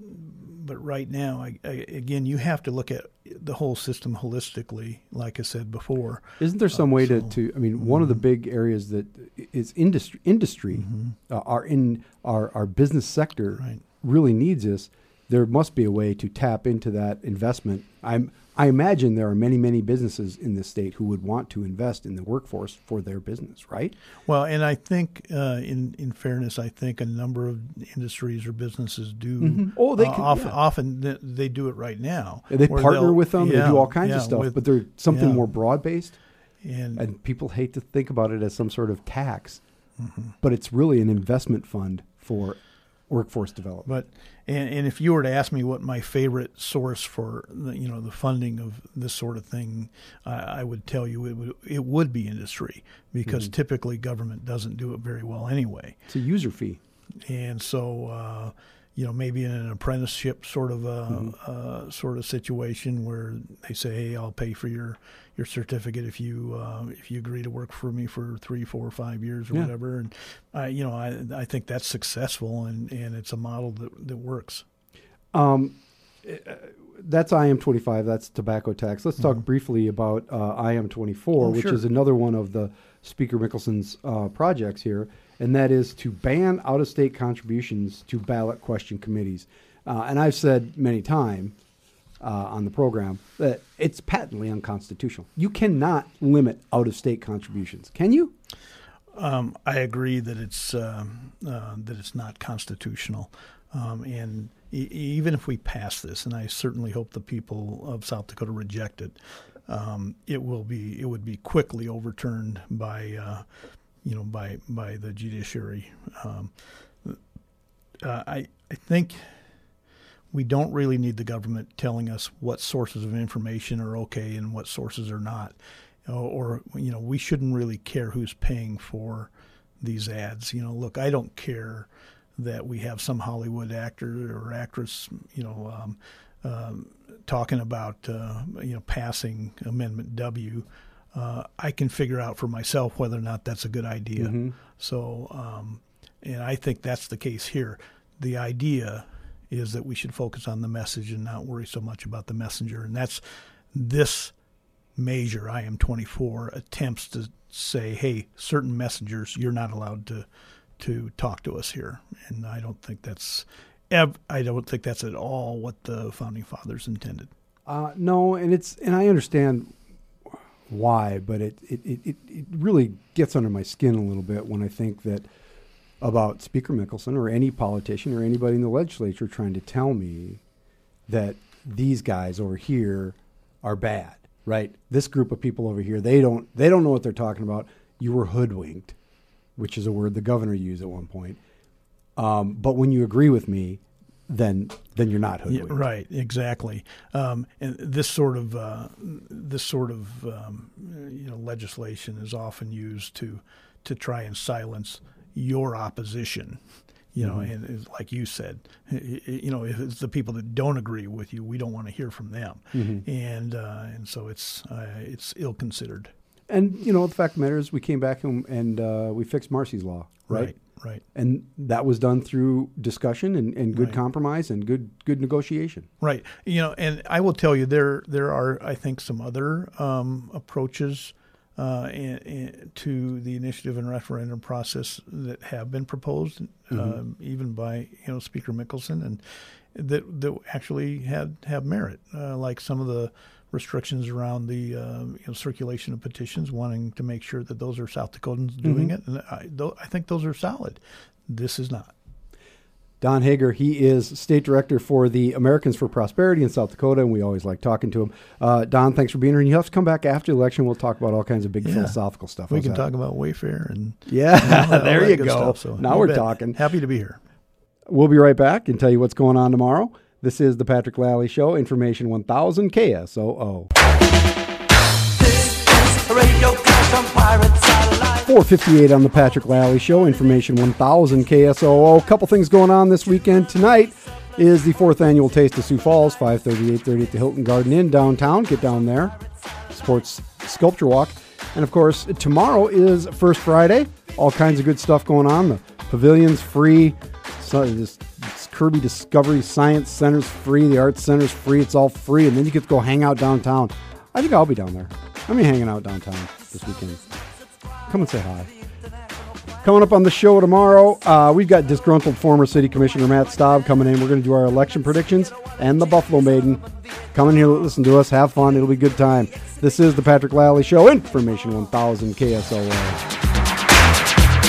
but right now, I, I, again, you have to look at the whole system holistically. Like I said before, Isn't there some way to, so- to? I mean, one of the big areas that is industry industry uh, our in our our business sector Right. really needs this. There must be a way to tap into that investment. I'm I imagine there are many many businesses in this state who would want to invest in the workforce for their business, right? Well, and I think, uh, in in fairness, I think a number of industries or businesses do. Oh, they uh, can- often yeah. often they do it right now. They partner with them. they do all kinds yeah, of stuff, with- but they're something yeah. more broad based. and, And people hate to think about it as some sort of tax, Mm-hmm. but it's really an investment fund for workforce development. But and, and if you were to ask me what my favorite source for the, you know the funding of this sort of thing, I, I would tell you it would it would be industry because Mm-hmm. typically government doesn't do it very well anyway. It's a user fee. and so uh, you know maybe in an apprenticeship sort of a Mm-hmm. uh, sort of situation where they say, hey, I'll pay for your your certificate if you uh, if you agree to work for me for three, four, five years or Yeah. whatever, and I you know I I think that's successful and and it's a model that that works. Um, uh, that's IM twenty five. That's tobacco tax. Let's talk briefly about uh, IM twenty four, Oh, which sure. is another one of the Speaker Mickelson's uh, projects here, and that is to ban out of state contributions to ballot question committees. Uh, and I've said many times uh, on the program that it's patently unconstitutional. You cannot limit out of state contributions, can you? Um, I agree that it's um, uh, that it's not constitutional, um, and e- even if we pass this, and I certainly hope the people of South Dakota reject it, um, it will be it would be quickly overturned by uh, you know by by the judiciary. Um, uh, I I think we don't really need the government telling us what sources of information are okay and what sources are not. Or, you know, we shouldn't really care who's paying for these ads. You know, look, I don't care that we have some Hollywood actor or actress, you know, um, um, talking about, uh, you know, passing Amendment W. Uh, I can figure out for myself whether or not that's a good idea. So, um, and I think that's the case here. The idea is that we should focus on the message and not worry so much about the messenger. And that's this measure, IM 24, attempts to say, hey, certain messengers, you're not allowed to to talk to us here. And I don't think that's ev- I don't think that's at all what the founding fathers intended. Uh, no, and it's and I understand why, but it, it, it, it really gets under my skin a little bit when I think that about Speaker Mickelson or any politician or anybody in the legislature trying to tell me that these guys over here are bad, right? This group of people over here, they don't they don't know what they're talking about. You were hoodwinked, which is a word the governor used at one point. Um, but when you agree with me, then then you're not Yeah, hoodwinked. right, exactly. Um, and this sort of uh, this sort of um, you know legislation is often used to to try and silence your opposition. You know, Mm-hmm. and like you said, you know, if it's the people that don't agree with you, we don't want to hear from them, Mm-hmm. and uh, and so it's uh, it's ill considered. And you know, the fact of the matter is, we came back and, and uh, we fixed Marsy's law, right? right, right. And that was done through discussion and, and good Right. compromise and good good negotiation. Right. You know, and I will tell you there there are I think some other um, approaches uh, in, in, to the initiative and referendum process that have been proposed, um, even by you know Speaker Mickelson, and that that actually had have merit, uh, like some of the restrictions around the uh, you know, circulation of petitions, wanting to make sure that those are South Dakotans doing it, and I, tho- I think those are solid. This is not. Don Haggar, he is state director for the Americans for Prosperity in South Dakota, and we always like talking to him. Uh, Don, thanks for being here. And you have to come back after the election. We'll talk about all kinds of big Yeah. philosophical stuff. We can that? talk about Wayfair and Yeah, that- all there you go. stuff, so now we're bet. talking. Happy to be here. We'll be right back and tell you what's going on tomorrow. This is the Patrick Lally Show, Information 1000 KSOO. Radio Clash on Pirate Satellite. 458 on the Patrick Lally Show, Information 1000 KSOO. A couple things going on this weekend. Tonight is the fourth annual Taste of Sioux Falls, 530, 830 at the Hilton Garden Inn downtown. Get down there. Sports Sculpture Walk. And of course, tomorrow is First Friday. All kinds of good stuff going on. The pavilion's free. So this Kirby Discovery Science Center's free. The Arts Center's free. It's all free. And then you get to go hang out downtown. I think I'll be down there. I'm be hanging out downtown this weekend. Come and say hi. Coming up on the show tomorrow, uh, we've got disgruntled former city commissioner Matt Staub coming in. We're going to do our election predictions and the Buffalo Maiden. Come in here, listen to us, have fun. It'll be a good time. This is the Patrick Lally Show, Information 1000 KSOO.